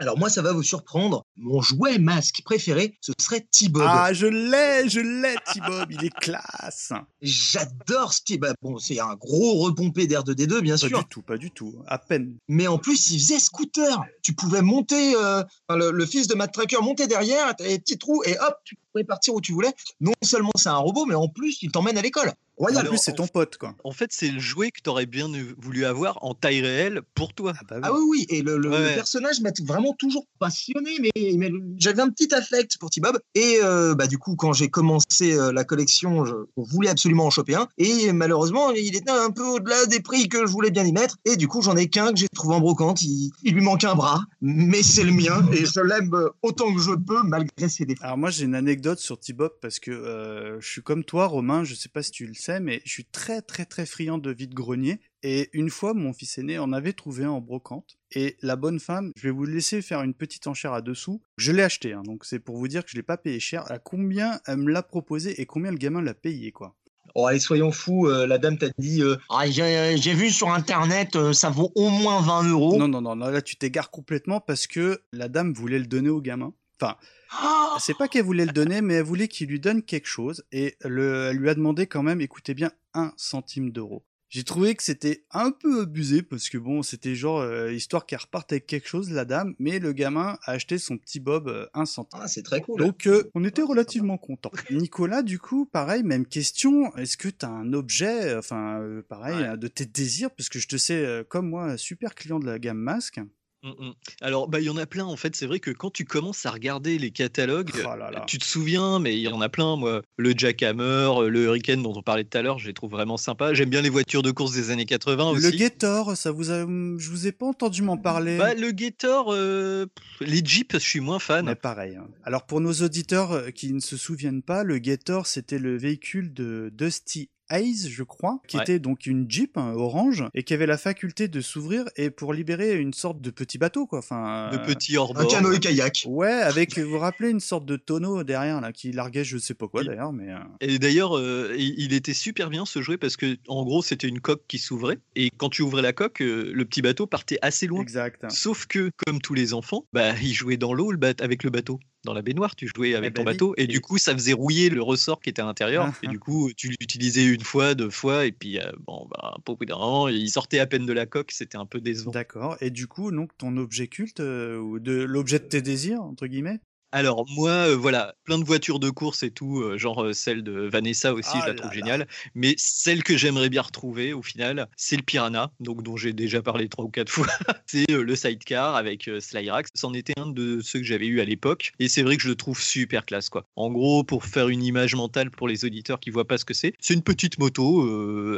Alors moi, ça va vous surprendre. Mon jouet masque préféré, ce serait T-Bob. Ah, je l'ai, je l'ai, T-Bob, il est classe. J'adore ce T-Bob. Bon, c'est un gros repompé d'air de D2, bien Pas sûr. du tout, pas du tout, à peine. Mais en plus, il faisait scooter. Tu pouvais monter, euh, le, le fils de Matt Tracker monter derrière, t'avais des petits trous, et hop, tu pouvais partir où tu voulais. Non seulement c'est un robot, mais en plus, il t'emmène à l'école. En Royal. plus, c'est ton pote, quoi. En fait, c'est le jouet que t'aurais bien voulu avoir en taille réelle pour toi. Ah bah oui. Ah oui, oui, et le, le- Ouais, le ouais. personnage m'a vraiment toujours passionné, mais, mais j'avais un petit affect pour T-Bob. Et euh, bah, du coup, quand j'ai commencé euh, la collection, je, on voulait absolument en choper un. Et malheureusement, il était un peu au-delà des prix que je voulais bien y mettre. Et du coup, j'en ai qu'un que j'ai trouvé en brocante. Il, il lui manque un bras, mais c'est le mien. Et je l'aime autant que je peux, malgré ses défauts. Alors moi j'ai une anecdote sur T-Bob parce que euh, je suis comme toi Romain, je sais pas si tu le sais, mais je suis très très très friand de vide-grenier. Et une fois mon fils aîné en avait trouvé un en brocante. Et la bonne femme, je vais vous laisser faire une petite enchère à dessous. Je l'ai acheté, hein, donc c'est pour vous dire que je l'ai pas payé cher. À combien elle me l'a proposé et combien le gamin l'a payé quoi? Oh, allez, soyons fous. euh, la dame t'a dit euh, Ah, j'ai j'ai vu sur Internet, euh, ça vaut au moins 20 euros. Non non non, non, là tu t'égares complètement parce que la dame voulait le donner au gamin. Enfin, Ah c'est pas qu'elle voulait le donner, mais elle voulait qu'il lui donne quelque chose. Et le, elle lui a demandé quand même, écoutez bien, un centime d'euro. J'ai trouvé que c'était un peu abusé parce que bon, c'était genre euh, histoire qu'elle reparte avec quelque chose, la dame, mais le gamin a acheté son petit Bob euh, un centime. Ah, c'est très cool. Donc euh, on était relativement contents. Nicolas, du coup, pareil, même question. Est-ce que t'as un objet, enfin pareil, Ouais. de tes désirs, parce que je te sais, comme moi, super client de la gamme masque. Mm, mm. Alors, bah, il y en a plein en fait. C'est vrai que quand tu commences à regarder les catalogues, Oh là là. tu te souviens, mais il y en a plein. Moi, le Jackhammer, le Hurricane dont on parlait tout à l'heure, je les trouve vraiment sympas. J'aime bien les voitures de course des années 80 aussi. Le Gator, ça vous a, je vous ai pas entendu m'en parler. Bah, le Gator, euh, les Jeeps, je suis moins fan. Mais pareil. hein. Alors pour nos auditeurs euh, qui ne se souviennent pas, le Gator c'était le véhicule de Dusty Hayes, je crois, qui Ouais. était donc une Jeep hein, orange et qui avait la faculté de s'ouvrir et pour libérer une sorte de petit bateau quoi. Enfin. De euh, petits hors Un canoë-kayak. Ouais, avec vous vous rappelez une sorte de tonneau derrière là qui larguait je sais pas quoi d'ailleurs, mais. euh, Et d'ailleurs, euh, il il était super bien ce jouet parce que, en gros, c'était une coque qui s'ouvrait. Et quand tu ouvrais la coque, euh, le petit bateau partait assez loin. Exact. Sauf que, comme tous les enfants, bah, ils jouaient dans l'eau avec le bateau. Dans la baignoire, tu jouais avec ben ton oui. bateau. Et Et- du coup, ça faisait rouiller le ressort qui était à l'intérieur. Ah, et ah. du coup, tu l'utilisais une fois, deux fois. Et puis, euh, bon, bah, au bout d'un moment, il sortait à peine de la coque. C'était un peu décevant. D'accord. Et du coup, donc ton objet culte euh, ou de l'objet de tes désirs entre guillemets? Alors, moi, euh, voilà, plein de voitures de course et tout, euh, genre euh, celle de Vanessa aussi, Ah je la là trouve là. géniale. Mais celle que j'aimerais bien retrouver au final, c'est le Piranha, donc dont j'ai déjà parlé trois ou quatre *laughs* fois. c'est le sidecar avec Slyrax. C'en était un de ceux que j'avais eu à l'époque. Et c'est vrai que je le trouve super classe, quoi. En gros, pour faire une image mentale pour les auditeurs qui voient pas ce que c'est, c'est une petite moto,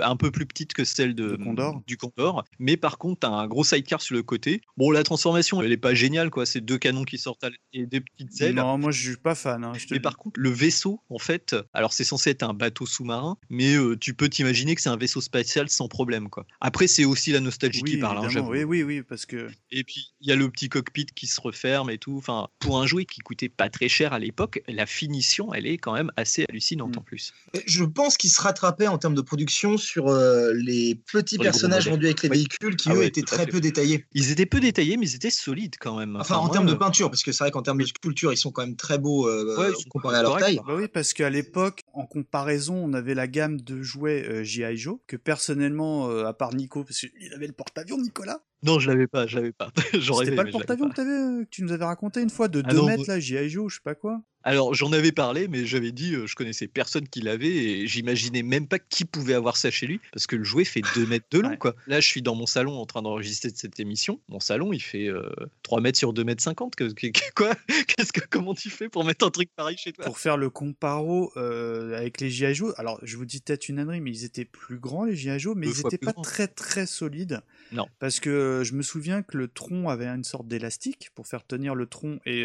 un peu plus petite que celle de, Condor. du Condor. Mais par contre, t'as un gros sidecar sur le côté. Bon, la transformation, elle est pas géniale, quoi. C'est deux canons qui sortent et des petites Non, moi je suis pas fan. hein, je te Mais le par contre, le vaisseau, en fait, alors c'est censé être un bateau sous-marin, mais euh, tu peux t'imaginer que c'est un vaisseau spatial sans problème, quoi. Après, c'est aussi la nostalgie Oui, qui parle, hein, oui, oui, oui, parce que Et puis, il y a le petit cockpit qui se referme et tout. Enfin, pour un jouet qui coûtait pas très cher à l'époque, la finition, elle est quand même assez hallucinante Mm. en plus. Je pense qu'il se rattrapait en termes de production sur euh, les petits Sur les gros personnages vendus avec les Oui. véhicules qui, Ah eux, ouais, étaient très peu détaillés. Ils étaient peu détaillés, mais ils étaient solides quand même. Enfin, en termes de euh, peinture, parce que c'est vrai qu'en termes de sculpture, ils sont quand même très beaux euh, Ouais, comparés à leur taille. Bah oui, parce qu'à l'époque, en comparaison, on avait la gamme de jouets euh, G.I. Joe, que personnellement, euh, à part Nico, parce qu'il avait le porte-avions, Nicolas. Non, je l'avais pas, je l'avais pas. *laughs* J'aurais C'était pas le porte-avions que, euh, que tu nous avais raconté une fois, de Ah 2 non, mètres, là, G.I. Joe, je sais pas quoi. Alors, j'en avais parlé, mais j'avais dit, euh, je connaissais personne qui l'avait et j'imaginais même pas qui pouvait avoir ça chez lui parce que le jouet fait 2 mètres de long, Ouais. quoi. Là, je suis dans mon salon en train d'enregistrer cette émission. Mon salon, il fait euh, 3 mètres sur 2 mètres 50. Que, que- que- quoi? *laughs* Qu'est-ce que, comment tu fais pour mettre un truc pareil chez toi? Pour faire le comparo euh, avec les G.I. Alors je vous dis peut-être une ânerie, mais ils étaient plus grands, les G.I. Mais Deux ils fois étaient plus pas très très solides. Non. Parce que je me souviens que le tronc avait une sorte d'élastique pour faire tenir le tronc et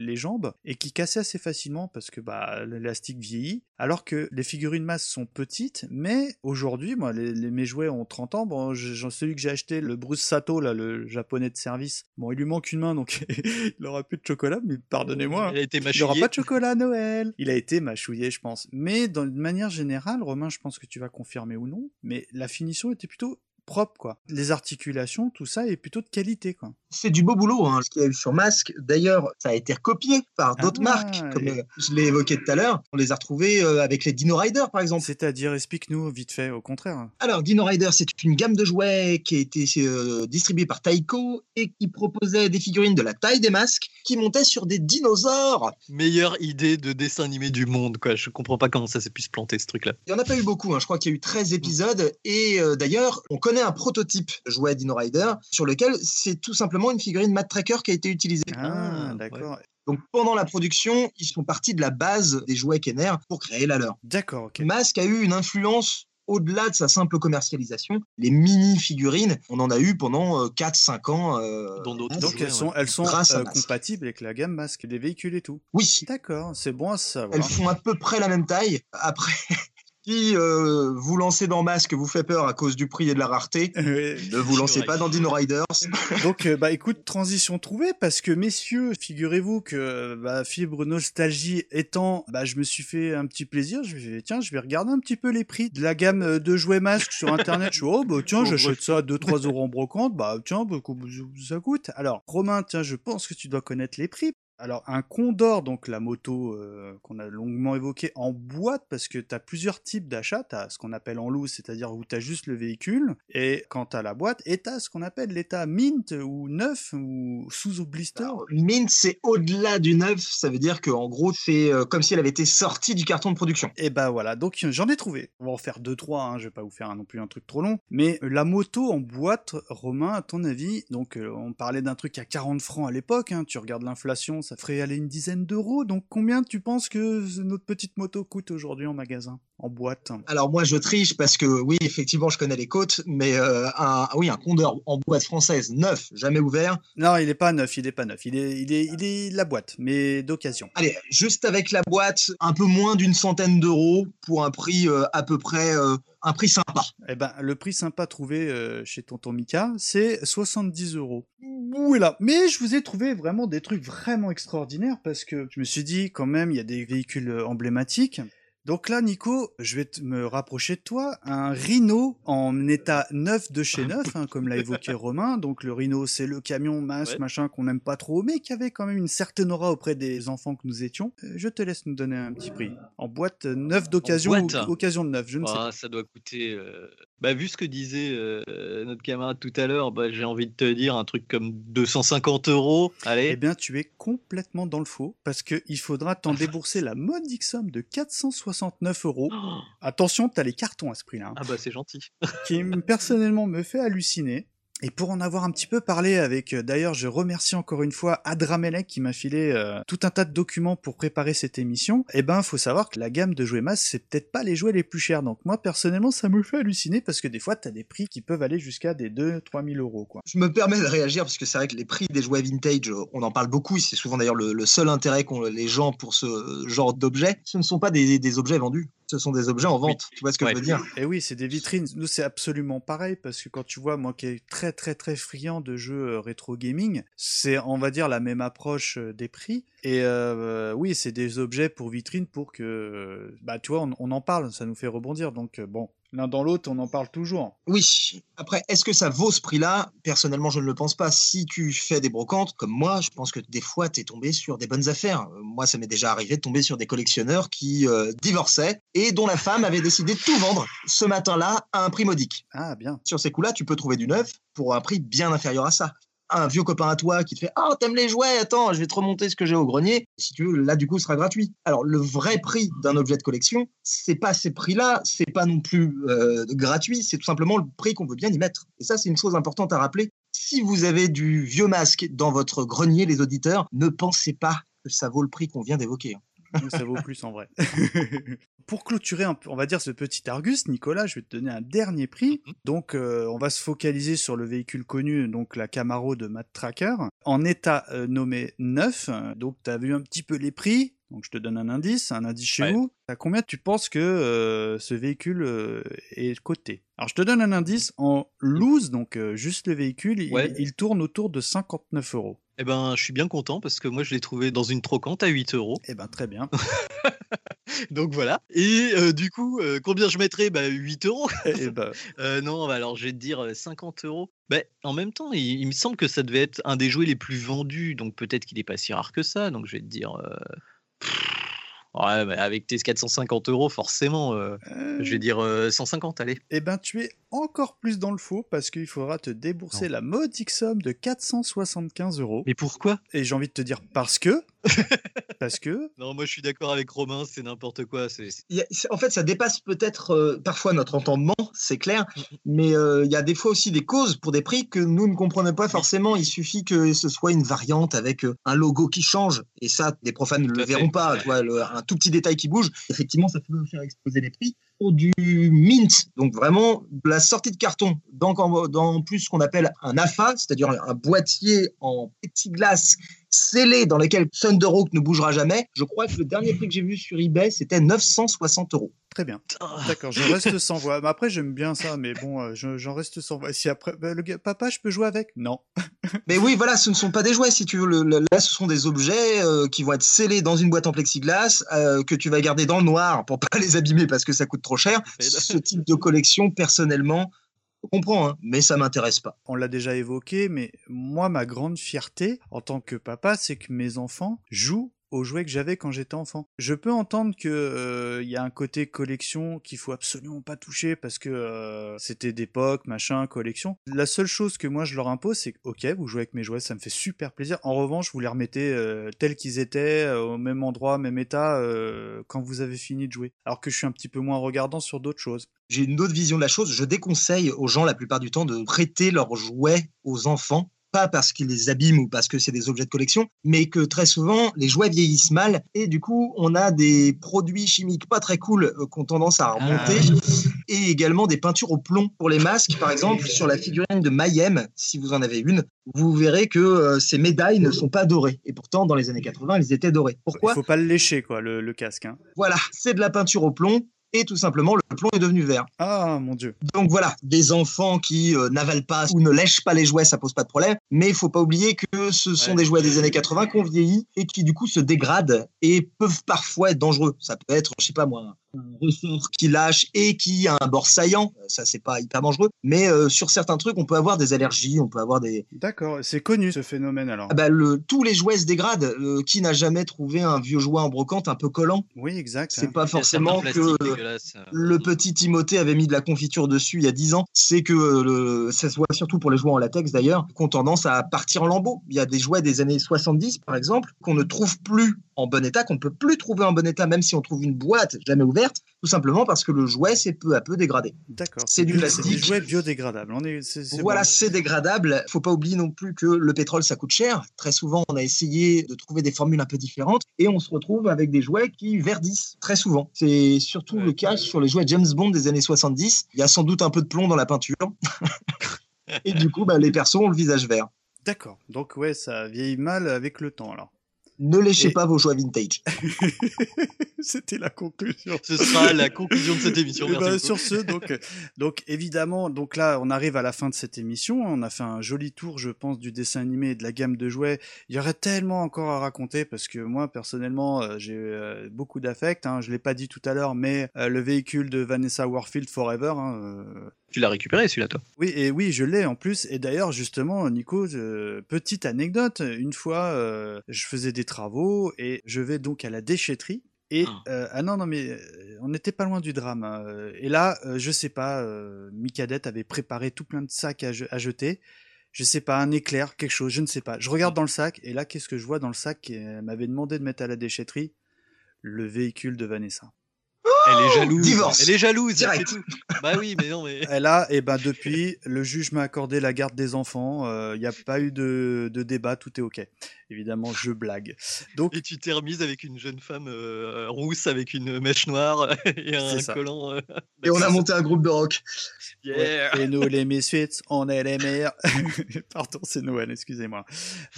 les jambes, et qui cassait assez facilement parce que bah, l'élastique vieillit. Alors que les figurines masses sont petites, mais aujourd'hui, moi, les, les- mes jouets ont 30 ans. Bon, j'ai- j'en celui que j'ai acheté, le Bruce Sato, là, le japonais de service. Bon, il lui manque une main, donc *laughs* il aura plus de chocolat, mais pardonnez-moi. Il a été Il aura pas de chocolat à Noël. Il a été mâchouillé, je pense. Mais dans- de manière générale, Romain, je pense que tu vas confirmer ou non, mais la finition était plutôt propre, quoi. Les articulations, tout ça est plutôt de qualité, quoi. C'est du beau boulot, hein, ce qu'il y a eu sur Masque. D'ailleurs, ça a été recopié par d'autres Ah, marques, comme et- euh, je l'ai évoqué tout à l'heure. On les a retrouvés euh, avec les Dino Rider, par exemple. C'est-à-dire, explique-nous vite fait, au contraire. Alors, Dino Rider, c'est une gamme de jouets qui a été euh, distribuée par Taiko et qui proposait des figurines de la taille des masques qui montaient sur des dinosaures. Meilleure idée de dessin animé du monde, quoi. Je comprends pas comment ça s'est pu se planter, ce truc-là. Il n'y en a pas eu beaucoup, hein. je crois qu'il y a eu 13 épisodes. Et euh, d'ailleurs, on connaît un prototype de jouet Dino Rider sur lequel c'est tout simplement une figurine Matt Tracker qui a été utilisée. Ah, Ah. Donc pendant la production, ils sont partis de la base des jouets Kenner pour créer la leur. D'accord, ok. Mask a eu une influence au-delà de sa simple commercialisation. Les mini-figurines, on en a eu pendant 4-5 ans. euh, Dans d'autres Donc jouets, elles sont, elles sont Grâce à euh, Mask. compatibles avec la gamme masque, des véhicules et tout. Oui, D'accord, c'est bon à savoir. elles font à peu près la même taille. Après, si euh, vous lancez dans Mask vous fait peur à cause du prix et de la rareté, *laughs* ne vous lancez pas dans Dino Riders. *laughs* Donc, euh, bah écoute, transition trouvée, parce que messieurs, figurez-vous que bah, Fibre Nostalgie étant, bah je me suis fait un petit plaisir, je vais, tiens, je vais regarder un petit peu les prix de la gamme euh, de jouets masques sur Internet. Je suis, oh bah tiens, j'achète ça à 2-3 euros en brocante, bah tiens, bah, combien ça coûte. Alors, Romain, tiens, je pense que tu dois connaître les prix. Alors, un Condor, donc la moto euh, qu'on a longuement évoquée en boîte, parce que tu as plusieurs types d'achats. Tu as ce qu'on appelle en loose, c'est-à-dire où tu as juste le véhicule, et quand tu as la boîte, et tu as ce qu'on appelle l'état mint ou neuf ou sous blister. Alors, Mint, c'est au-delà du neuf. Ça veut dire qu'en gros, c'est euh, comme si elle avait été sortie du carton de production. Et bah voilà, donc j'en ai trouvé. On va en faire deux trois, hein, je vais pas vous faire un- non plus un truc trop long. Mais euh, la moto en boîte, Romain, à ton avis, donc euh, on parlait d'un truc à 40 francs à l'époque, hein, tu regardes l'inflation, ça ferait aller une dizaine d'euros. Donc combien tu penses que notre petite moto coûte aujourd'hui en magasin, en boîte? Alors moi, je triche parce que oui, effectivement, je connais les côtes, mais euh, un, oui, un Condor en boîte française neuf, jamais ouvert. Non, il est pas neuf, il est pas neuf, il est, il est, il est la boîte, mais d'occasion. Allez, juste avec la boîte, un peu moins d'une centaine d'euros pour un prix euh, à peu près, euh, un prix sympa. Eh ben, le prix sympa trouvé euh, chez Tonton Mika, c'est 70 euros. Voilà. Mais je vous ai trouvé vraiment des trucs vraiment extraordinaires parce que je me suis dit, quand même, il y a des véhicules euh, emblématiques. Donc là, Nico, je vais me rapprocher de toi. Un Rhino en état neuf de chez neuf, hein, comme l'a évoqué *laughs* Romain. Donc le Rhino, c'est le camion Ouais. machin qu'on n'aime pas trop, mais qui avait quand même une certaine aura auprès des enfants que nous étions. Euh, Je te laisse nous donner un petit prix. En boîte neuf d'occasion ou occasion de neuf, je ne sais pas. Ah, ça doit coûter. euh, Bah, vu ce que disait euh, notre camarade tout à l'heure, bah, j'ai envie de te dire un truc comme 250 euros. Eh Allez. bien, tu es complètement dans le faux parce que il faudra t'en débourser la modique somme de 469 euros. Oh, Attention, t'as les cartons à ce prix-là, hein, ah bah c'est gentil. qui personnellement me fait halluciner. Et pour en avoir un petit peu parlé avec, euh, d'ailleurs, je remercie encore une fois Adramelec qui m'a filé euh, tout un tas de documents pour préparer cette émission. Eh ben, faut savoir que la gamme de jouets masse, c'est peut-être pas les jouets les plus chers. Donc moi, personnellement, ça me fait halluciner parce que des fois, t'as des prix qui peuvent aller jusqu'à des 2-3 000 euros, quoi. Je me permets de réagir parce que c'est vrai que les prix des jouets vintage, euh, on en parle beaucoup. et C'est souvent d'ailleurs le, le seul intérêt qu'ont les gens pour ce genre d'objets. Ce ne sont pas des, des objets vendus, ce sont des objets en vente. Tu vois ce que Ouais. je veux dire? Et oui, c'est des vitrines. Nous, c'est absolument pareil parce que quand tu vois, moi qui est très très très friand de jeux rétro gaming, c'est, on va dire, la même approche des prix. Et oui, c'est des objets pour vitrine pour que, bah, tu vois, on, on en parle, ça nous fait rebondir. Donc bon, l'un dans l'autre, on en parle toujours. Oui. Après, est-ce que ça vaut ce prix-là? Personnellement, je ne le pense pas. Si tu fais des brocantes, comme moi, je pense que des fois, tu es tombé sur des bonnes affaires. Euh, Moi, ça m'est déjà arrivé de tomber sur des collectionneurs qui euh, divorçaient et dont la femme avait décidé de tout vendre ce matin-là à un prix modique. Ah bien. Sur ces coups-là, tu peux trouver du neuf pour un prix bien inférieur à ça. Un vieux copain à toi qui te fait Ah, t'aimes les jouets Attends, je vais te remonter ce que j'ai au grenier. Si tu veux, là, du coup, ce sera gratuit. Alors, le vrai prix d'un objet de collection, c'est pas ces prix-là, c'est pas non plus euh, gratuit, c'est tout simplement le prix qu'on veut bien y mettre. Et ça, c'est une chose importante à rappeler. Si vous avez du vieux masque dans votre grenier, les auditeurs, ne pensez pas que ça vaut le prix qu'on vient d'évoquer. Donc, ça vaut plus en vrai. *laughs* Pour clôturer, un peu, on va dire, ce petit Argus, Nicolas, je vais te donner un dernier prix. Donc, euh, on va se focaliser sur le véhicule connu, donc la Camaro de Matt Tracker, en état euh, nommé neuf. Donc, tu as vu un petit peu les prix. Donc, je te donne un indice, un indice chez Ouais. vous. À combien tu penses que euh, ce véhicule est coté? Alors, je te donne un indice. En loose, donc juste le véhicule, il, tourne autour de 59 euros. Eh ben, je suis bien content parce que moi, je l'ai trouvé dans une trocante à 8 euros. Eh ben très bien. *laughs* Donc voilà. Et euh, du coup, euh, combien je mettrais? Bah, 8 euros. Eh ben, *laughs* Euh, non, bah, alors je vais te dire euh, 50 euros. Bah, en même temps, il, il me semble que ça devait être un des jouets les plus vendus, donc peut-être qu'il n'est pas si rare que ça. Donc je vais te dire. Euh, Ouais, mais avec tes 450 euros, forcément, euh, je vais dire euh, 150, allez. Eh ben, tu es encore plus dans le faux parce qu'il faudra te débourser la modique somme de 475 euros. Mais pourquoi? Et j'ai envie de te dire parce que. *laughs* parce que. Non, moi je suis d'accord avec Romain, c'est n'importe quoi. c'est- a- en fait, ça dépasse peut-être euh, parfois notre entendement, c'est clair, mais euh, il y a des fois aussi des causes pour des prix que nous ne comprenons pas forcément. Il suffit que ce soit une variante avec euh, un logo qui change, et ça, les profanes ne le verront pas. Tu vois, le- un tout petit détail qui bouge, effectivement, ça peut faire exploser les prix. Du mint, donc vraiment de la sortie de carton, donc en, dans plus ce qu'on appelle un AFA, c'est-à-dire un, boîtier en plexiglas scellé dans lequel Thunder Hawk ne bougera jamais. Je crois que le dernier prix que j'ai vu sur eBay, c'était 960 euros. Très bien. Ah, D'accord, je reste sans voix. Mais après, j'aime bien ça, mais bon, euh, je- j'en reste sans voix. Si après, bah, le gars, papa, je peux jouer avec? Non. *laughs* Mais oui, voilà, ce ne sont pas des jouets, si tu veux. Le- le- là, ce sont des objets euh, qui vont être scellés dans une boîte en plexiglas, euh, que tu vas garder dans le noir pour pas *laughs* les abîmer parce que ça coûte trop cher. Ce type de collection, personnellement, je comprends, hein, mais ça m'intéresse pas. On l'a déjà évoqué, mais moi, ma grande fierté en tant que papa, c'est que mes enfants jouent aux jouets que j'avais quand j'étais enfant. Je peux entendre que euh, il y a un côté collection qu'il faut absolument pas toucher parce que euh, c'était d'époque, machin, collection. La seule chose que moi je leur impose, c'est ok, vous jouez avec mes jouets, ça me fait super plaisir. En revanche, vous les remettez euh, tels qu'ils étaient, euh, au même endroit, même état, euh, quand vous avez fini de jouer. Alors que je suis un petit peu moins regardant sur d'autres choses. J'ai une autre vision de la chose. Je déconseille aux gens, la plupart du temps, de prêter leurs jouets aux enfants. Pas parce qu'ils les abîment ou parce que c'est des objets de collection, mais que très souvent, les jouets vieillissent mal et du coup, on a des produits chimiques pas très cool euh, qui ont tendance à remonter et également des peintures au plomb pour les masques. Par exemple, sur la figurine de Mayhem, si vous en avez une, vous verrez que euh, ces médailles ne sont pas dorées. Et pourtant, dans les années 80, elles étaient dorées. Pourquoi? Il faut pas le lécher, quoi, le, le casque. Hein. Voilà, c'est de la peinture au plomb et tout simplement, le plomb est devenu vert. Ah mon dieu. Donc voilà, des enfants qui euh, n'avalent pas ou ne lèchent pas les jouets, ça pose pas de problème. Mais il faut pas oublier que ce sont Ouais. des jouets des années 80 qui ont vieilli et qui du coup se dégradent et peuvent parfois être dangereux. Ça peut être, je sais pas moi, un ressort qui lâche et qui a un bord saillant. Euh, Ça c'est pas hyper dangereux. Mais euh, sur certains trucs, on peut avoir des allergies, on peut avoir des. D'accord, c'est connu ce phénomène alors. Ah bah, le, tous les jouets se dégradent. Euh, qui n'a jamais trouvé un vieux jouet en brocante un peu collant? Oui, exact. C'est hein. pas forcément que le petit Timothée avait mis de la confiture dessus il y a 10 ans, c'est que le, ça se voit surtout pour les jouets en latex d'ailleurs, qui ont tendance à partir en lambeaux. Il y a des jouets des années 70 par exemple, qu'on ne trouve plus en bon état, qu'on ne peut plus trouver en bon état même si on trouve une boîte jamais ouverte, tout simplement parce que le jouet s'est peu à peu dégradé. D'accord. c'est du plastique. des jouets biodégradables. On est, c'est, c'est Voilà, bon. c'est dégradable. Faut pas oublier non plus que le pétrole, ça coûte cher. Très souvent, on a essayé de trouver des formules un peu différentes et on se retrouve avec des jouets qui verdissent très souvent. C'est surtout Ouais. le cas sur les jouets James Bond des années 70. Il y a sans doute un peu de plomb dans la peinture. *laughs* et du coup, bah, les persos ont le visage vert. D'accord. Donc ouais, ça vieillit mal avec le temps alors. Ne léchez Et- pas vos jouets vintage. *laughs* C'était la conclusion. Ce sera la conclusion de cette émission. Eh Merci ben, sur ce, donc, euh, donc évidemment, donc là, on arrive à la fin de cette émission. On a fait un joli tour, je pense, du dessin animé et de la gamme de jouets. Il y aurait tellement encore à raconter parce que moi, personnellement, euh, j'ai euh, beaucoup d'affect. Hein. Je l'ai pas dit tout à l'heure, mais euh, le véhicule de Vanessa Warfield Forever. Hein, euh, Tu l'as récupéré celui-là, toi oui, et oui, je l'ai en plus. Et d'ailleurs, justement, Nico, euh, petite anecdote. Une fois, euh, je faisais des travaux et je vais donc à la déchetterie. Et Ah. euh, ah non non mais on n'était pas loin du drame. hein. Et là, je sais pas, Micadette avait préparé tout plein de sacs à, je- à jeter. Je sais pas, un éclair, quelque chose, je ne sais pas. Je regarde dans le sac et là, qu'est-ce que je vois dans le sac qu'elle m'avait demandé de mettre à la déchetterie? Le véhicule de Vanessa. Elle est jalouse. divorce. Elle est jalouse. Direct. tout. Bah oui, mais non, mais. Et là, et ben depuis, le juge m'a accordé la garde des enfants. Il n'y a pas eu de, de débat, tout est ok. Évidemment, je blague. Donc, Et tu t'es remise avec une jeune femme euh, rousse avec une mèche noire *laughs* et un collant. euh, Et on a monté un groupe de rock. yeah. ouais, et nous les misfits, on est les meilleurs. *laughs* Pardon, c'est Noël, excusez-moi.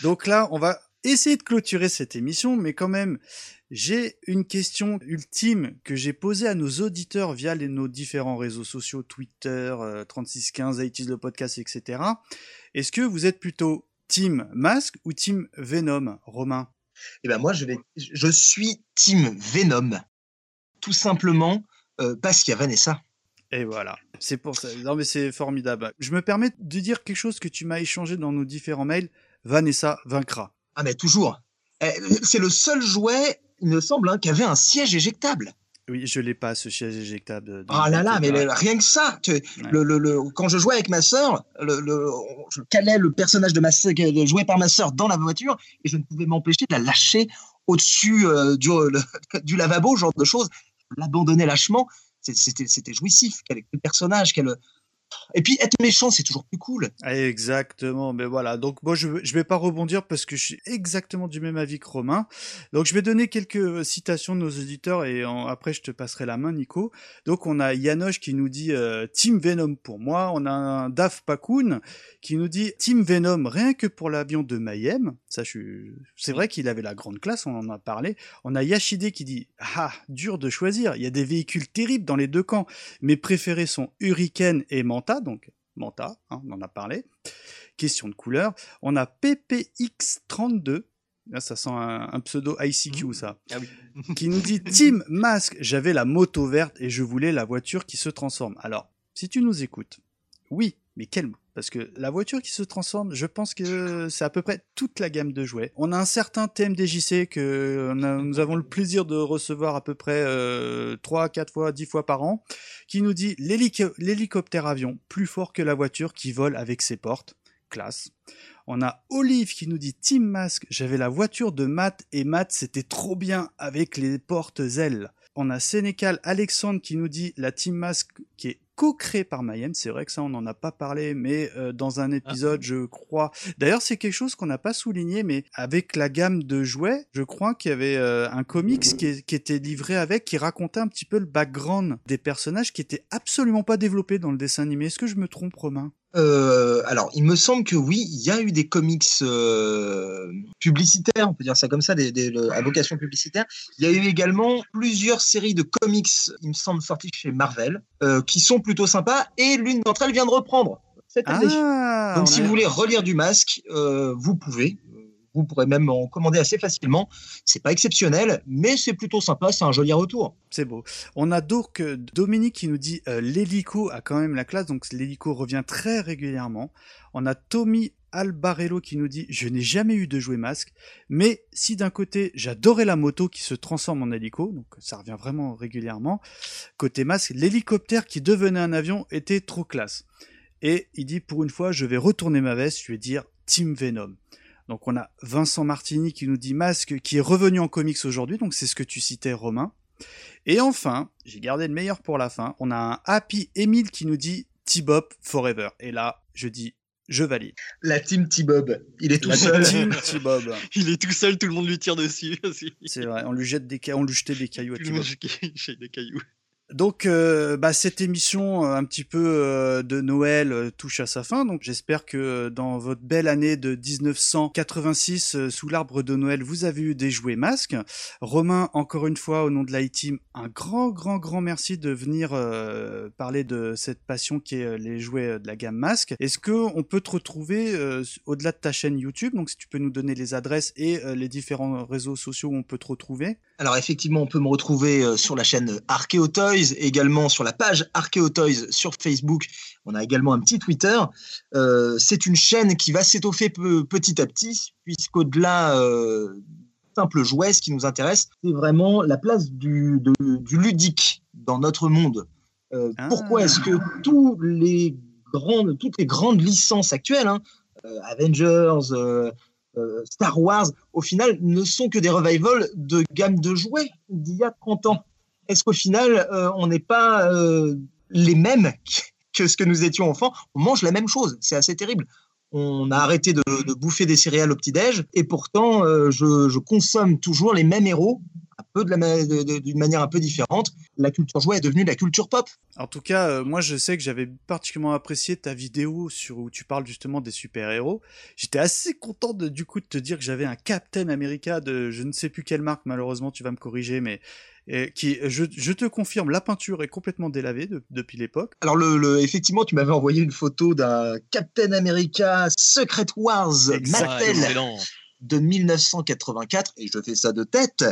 Donc là, on va essayer de clôturer cette émission, mais quand même, j'ai une question ultime que j'ai posée à nos auditeurs via les, nos différents réseaux sociaux, Twitter, euh, 3615, 80 le podcast, etc. Est-ce que vous êtes plutôt Team Masque ou Team Venom, Romain? Eh ben moi, je, vais, je suis Team Venom. Tout simplement euh, parce qu'il y a Vanessa. Et voilà, c'est pour ça. Non mais c'est formidable. Je me permets de dire quelque chose que tu m'as échangé dans nos différents mails. Vanessa vaincra. Ah mais toujours. Eh, C'est le seul jouet, il me semble, hein, qui avait un siège éjectable. Oui, je l'ai pas ce siège éjectable. Ah là là, mais le- rien que ça. tu- le, le- le- quand je jouais avec ma sœur, le, le- je calais le personnage de ma sœur, joué par ma sœur dans la voiture et je ne pouvais m'empêcher de la lâcher au-dessus euh, du, le- *laughs* du lavabo, ce genre de choses. Je l'abandonnais lâchement. C'était c'était jouissif. Quel, quel personnage, quel... Et puis être méchant, c'est toujours plus cool. Exactement, mais voilà. Donc moi je je vais pas rebondir parce que je suis exactement du même avis que Romain. Donc je vais donner quelques citations de nos auditeurs et après je te passerai la main Nico. Donc on a Yanoche qui nous dit euh, Team Venom pour moi, on a un Daf Pakoun qui nous dit Team Venom rien que pour l'avion de Mayhem. Ça c'est vrai qu'il avait la grande classe, on en a parlé. On a Yashide qui dit ah dur de choisir, il y a des véhicules terribles dans les deux camps. Mes préférés sont Hurricane et Manta donc Manta, hein, on en a parlé. Question de couleur. On a PPX32. Là, ça sent un, un pseudo ICQ, ça. Ah oui. qui nous dit Team Masque, j'avais la moto verte et je voulais la voiture qui se transforme. Alors, si tu nous écoutes, oui, mais quelle parce que la voiture qui se transforme, je pense que c'est à peu près toute la gamme de jouets. On a un certain TMDJC que a- nous avons le plaisir de recevoir à peu près euh, 3, 4 fois, 10 fois par an, qui nous dit l'hélico- l'hélicoptère avion, plus fort que la voiture qui vole avec ses portes. Classe. On a Olive qui nous dit Team Mask, j'avais la voiture de Matt et Matt c'était trop bien avec les portes ailes. On a Sénécal Alexandre qui nous dit la Team Mask qui est co-créée par Mayhem. C'est vrai que ça on n'en a pas parlé, mais euh, dans un épisode je crois. D'ailleurs c'est quelque chose qu'on n'a pas souligné, mais avec la gamme de jouets, je crois qu'il y avait euh, un comics qui, qui était livré avec, qui racontait un petit peu le background des personnages qui était absolument pas développé dans le dessin animé. Est-ce que je me trompe Romain? Euh, alors, il me semble que oui, il y a eu des comics euh, publicitaires, on peut dire ça comme ça, des, des- le- à vocation publicitaire. Il y a eu également plusieurs séries de comics, il me semble, sorties chez Marvel, euh, qui sont plutôt sympas, et l'une d'entre elles vient de reprendre cette année. Ah, Donc, on si vous voulez relire du masque, vous pouvez. Vous pourrez même en commander assez facilement. C'est pas exceptionnel, mais c'est plutôt sympa. C'est un joli retour. C'est beau. On a donc euh, Dominique qui nous dit euh, l'hélico a quand même la classe, donc l'hélico revient très régulièrement. On a Tommy Albarello qui nous dit je n'ai jamais eu de jouet masque, mais si d'un côté j'adorais la moto qui se transforme en hélico, donc ça revient vraiment régulièrement, côté masque, l'hélicoptère qui devenait un avion était trop classe. Et il dit pour une fois je vais retourner ma veste, je vais dire Team Venom. Donc on a Vincent Martini qui nous dit Masque qui est revenu en comics aujourd'hui, donc c'est ce que tu citais Romain. Et enfin, j'ai gardé le meilleur pour la fin, on a un Happy Emile qui nous dit T-Bop Forever. Et là, je dis je valide. La team T-Bob, il est tout La seul. team *laughs* T-Bob. Il est tout seul, tout le monde lui tire dessus. C'est vrai, on lui jette des ca- on lui jetait des cailloux à T-Bob. jette des cailloux. Donc, euh, bah, cette émission euh, un petit peu euh, de Noël euh, touche à sa fin. Donc, j'espère que euh, dans votre belle année de 1986, euh, sous l'arbre de Noël, vous avez eu des jouets masques. Romain, encore une fois, au nom de l'iTeam, un grand, grand, grand merci de venir parler de cette passion qui est les jouets de la gamme masque. Est-ce que on peut te retrouver au-delà de ta chaîne YouTube? Donc, si tu peux nous donner les adresses et les différents réseaux sociaux où on peut te retrouver. Alors effectivement, on peut me retrouver sur la chaîne Archeo Toys, également sur la page Archeo Toys sur Facebook. On a également un petit Twitter. Euh, c'est une chaîne qui va s'étoffer pe- petit à petit, puisqu'au-delà euh, simple jouet, ce qui nous intéresse, c'est vraiment la place du, de- du ludique dans notre monde. Euh, Ah. Pourquoi est-ce que tous les grandes, toutes les grandes licences actuelles, hein, Avengers, Star Wars, au final, ne sont que des revivals de gamme de jouets d'il y a 30 ans. Est-ce qu'au final, euh, on n'est pas euh, les mêmes que ce que nous étions enfants? On mange la même chose, c'est assez terrible. On a arrêté de, bouffer des céréales au petit-déj, et pourtant, euh, je, consomme toujours les mêmes héros, à peu d'une manière un peu différente. La culture jouet est devenue la culture pop. En tout cas, moi je sais que j'avais particulièrement apprécié ta vidéo sur où tu parles justement des super-héros. J'étais assez content de du coup de te dire que j'avais un Captain America de je ne sais plus quelle marque, malheureusement tu vas me corriger, mais qui, je, je te confirme, la peinture est complètement délavée de- depuis l'époque. Alors, le, le- effectivement, tu m'avais envoyé une photo d'un Captain America Secret Wars Exact. Ah, Mattel excellent. de 1984, et je fais ça de tête.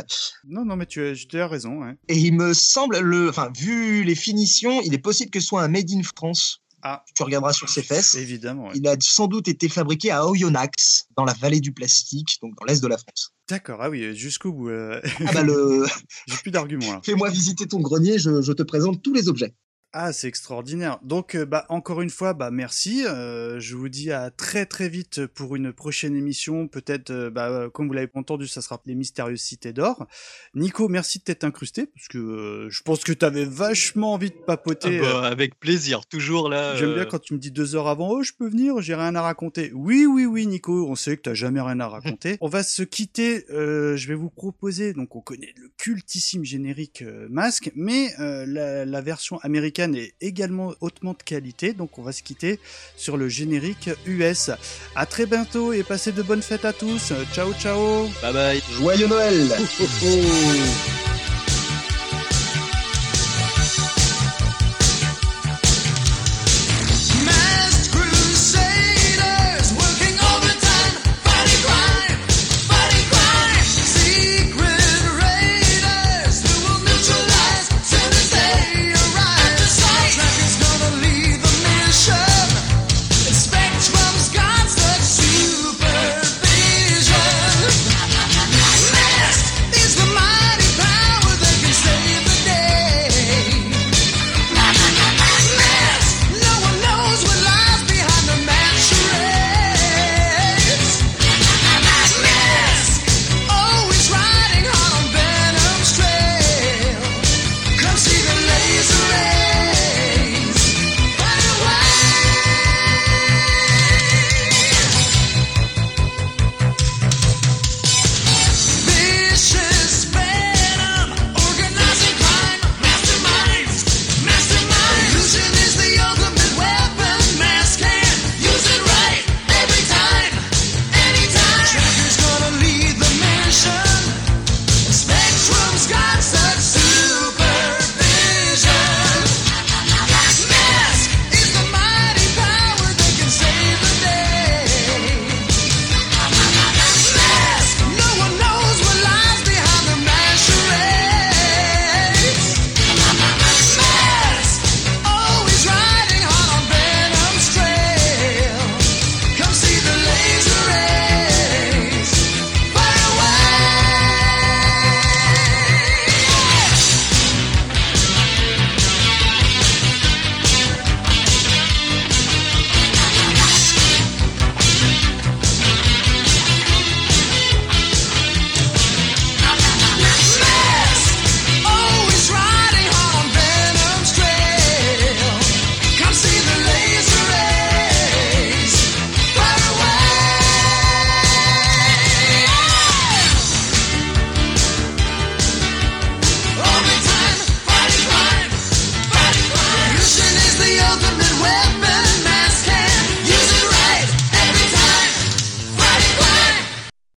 Non, non, mais tu as, tu as raison. Et il me semble, le, enfin, vu les finitions, il est possible que ce soit un Made in France. Ah. Tu regarderas sur ses fesses. Évidemment. ouais. Il a sans doute été fabriqué à Oyonnax, dans la vallée du plastique, donc dans l'est de la France. D'accord, ah oui, jusqu'au bout. euh, Ah bah le, *laughs* J'ai plus d'arguments là. *laughs* fais-moi visiter ton grenier, je, je te présente tous les objets. Ah, c'est extraordinaire. Donc, euh, bah, encore une fois, bah, merci. Euh, je vous dis à très très vite pour une prochaine émission. Peut-être, euh, bah, comme vous l'avez entendu, ça sera les mystérieuses cités d'or. Nico, merci de t'être incrusté parce que euh, je pense que t'avais vachement envie de Ah papoter. bah, avec plaisir, toujours là. J'aime bien quand tu me dis deux heures avant, oh, je peux venir, j'ai rien à raconter. Oui, oui, oui, Nico, on sait que t'as jamais rien à raconter. *laughs* on va se quitter. je vais vous proposer, donc on connaît le cultissime générique masque, mais la, la version américaine est également hautement de qualité, donc on va se quitter sur le générique US. À très bientôt et passez de bonnes fêtes à tous. Ciao, ciao. Bye bye. Joyeux Noël! Oh, oh, oh.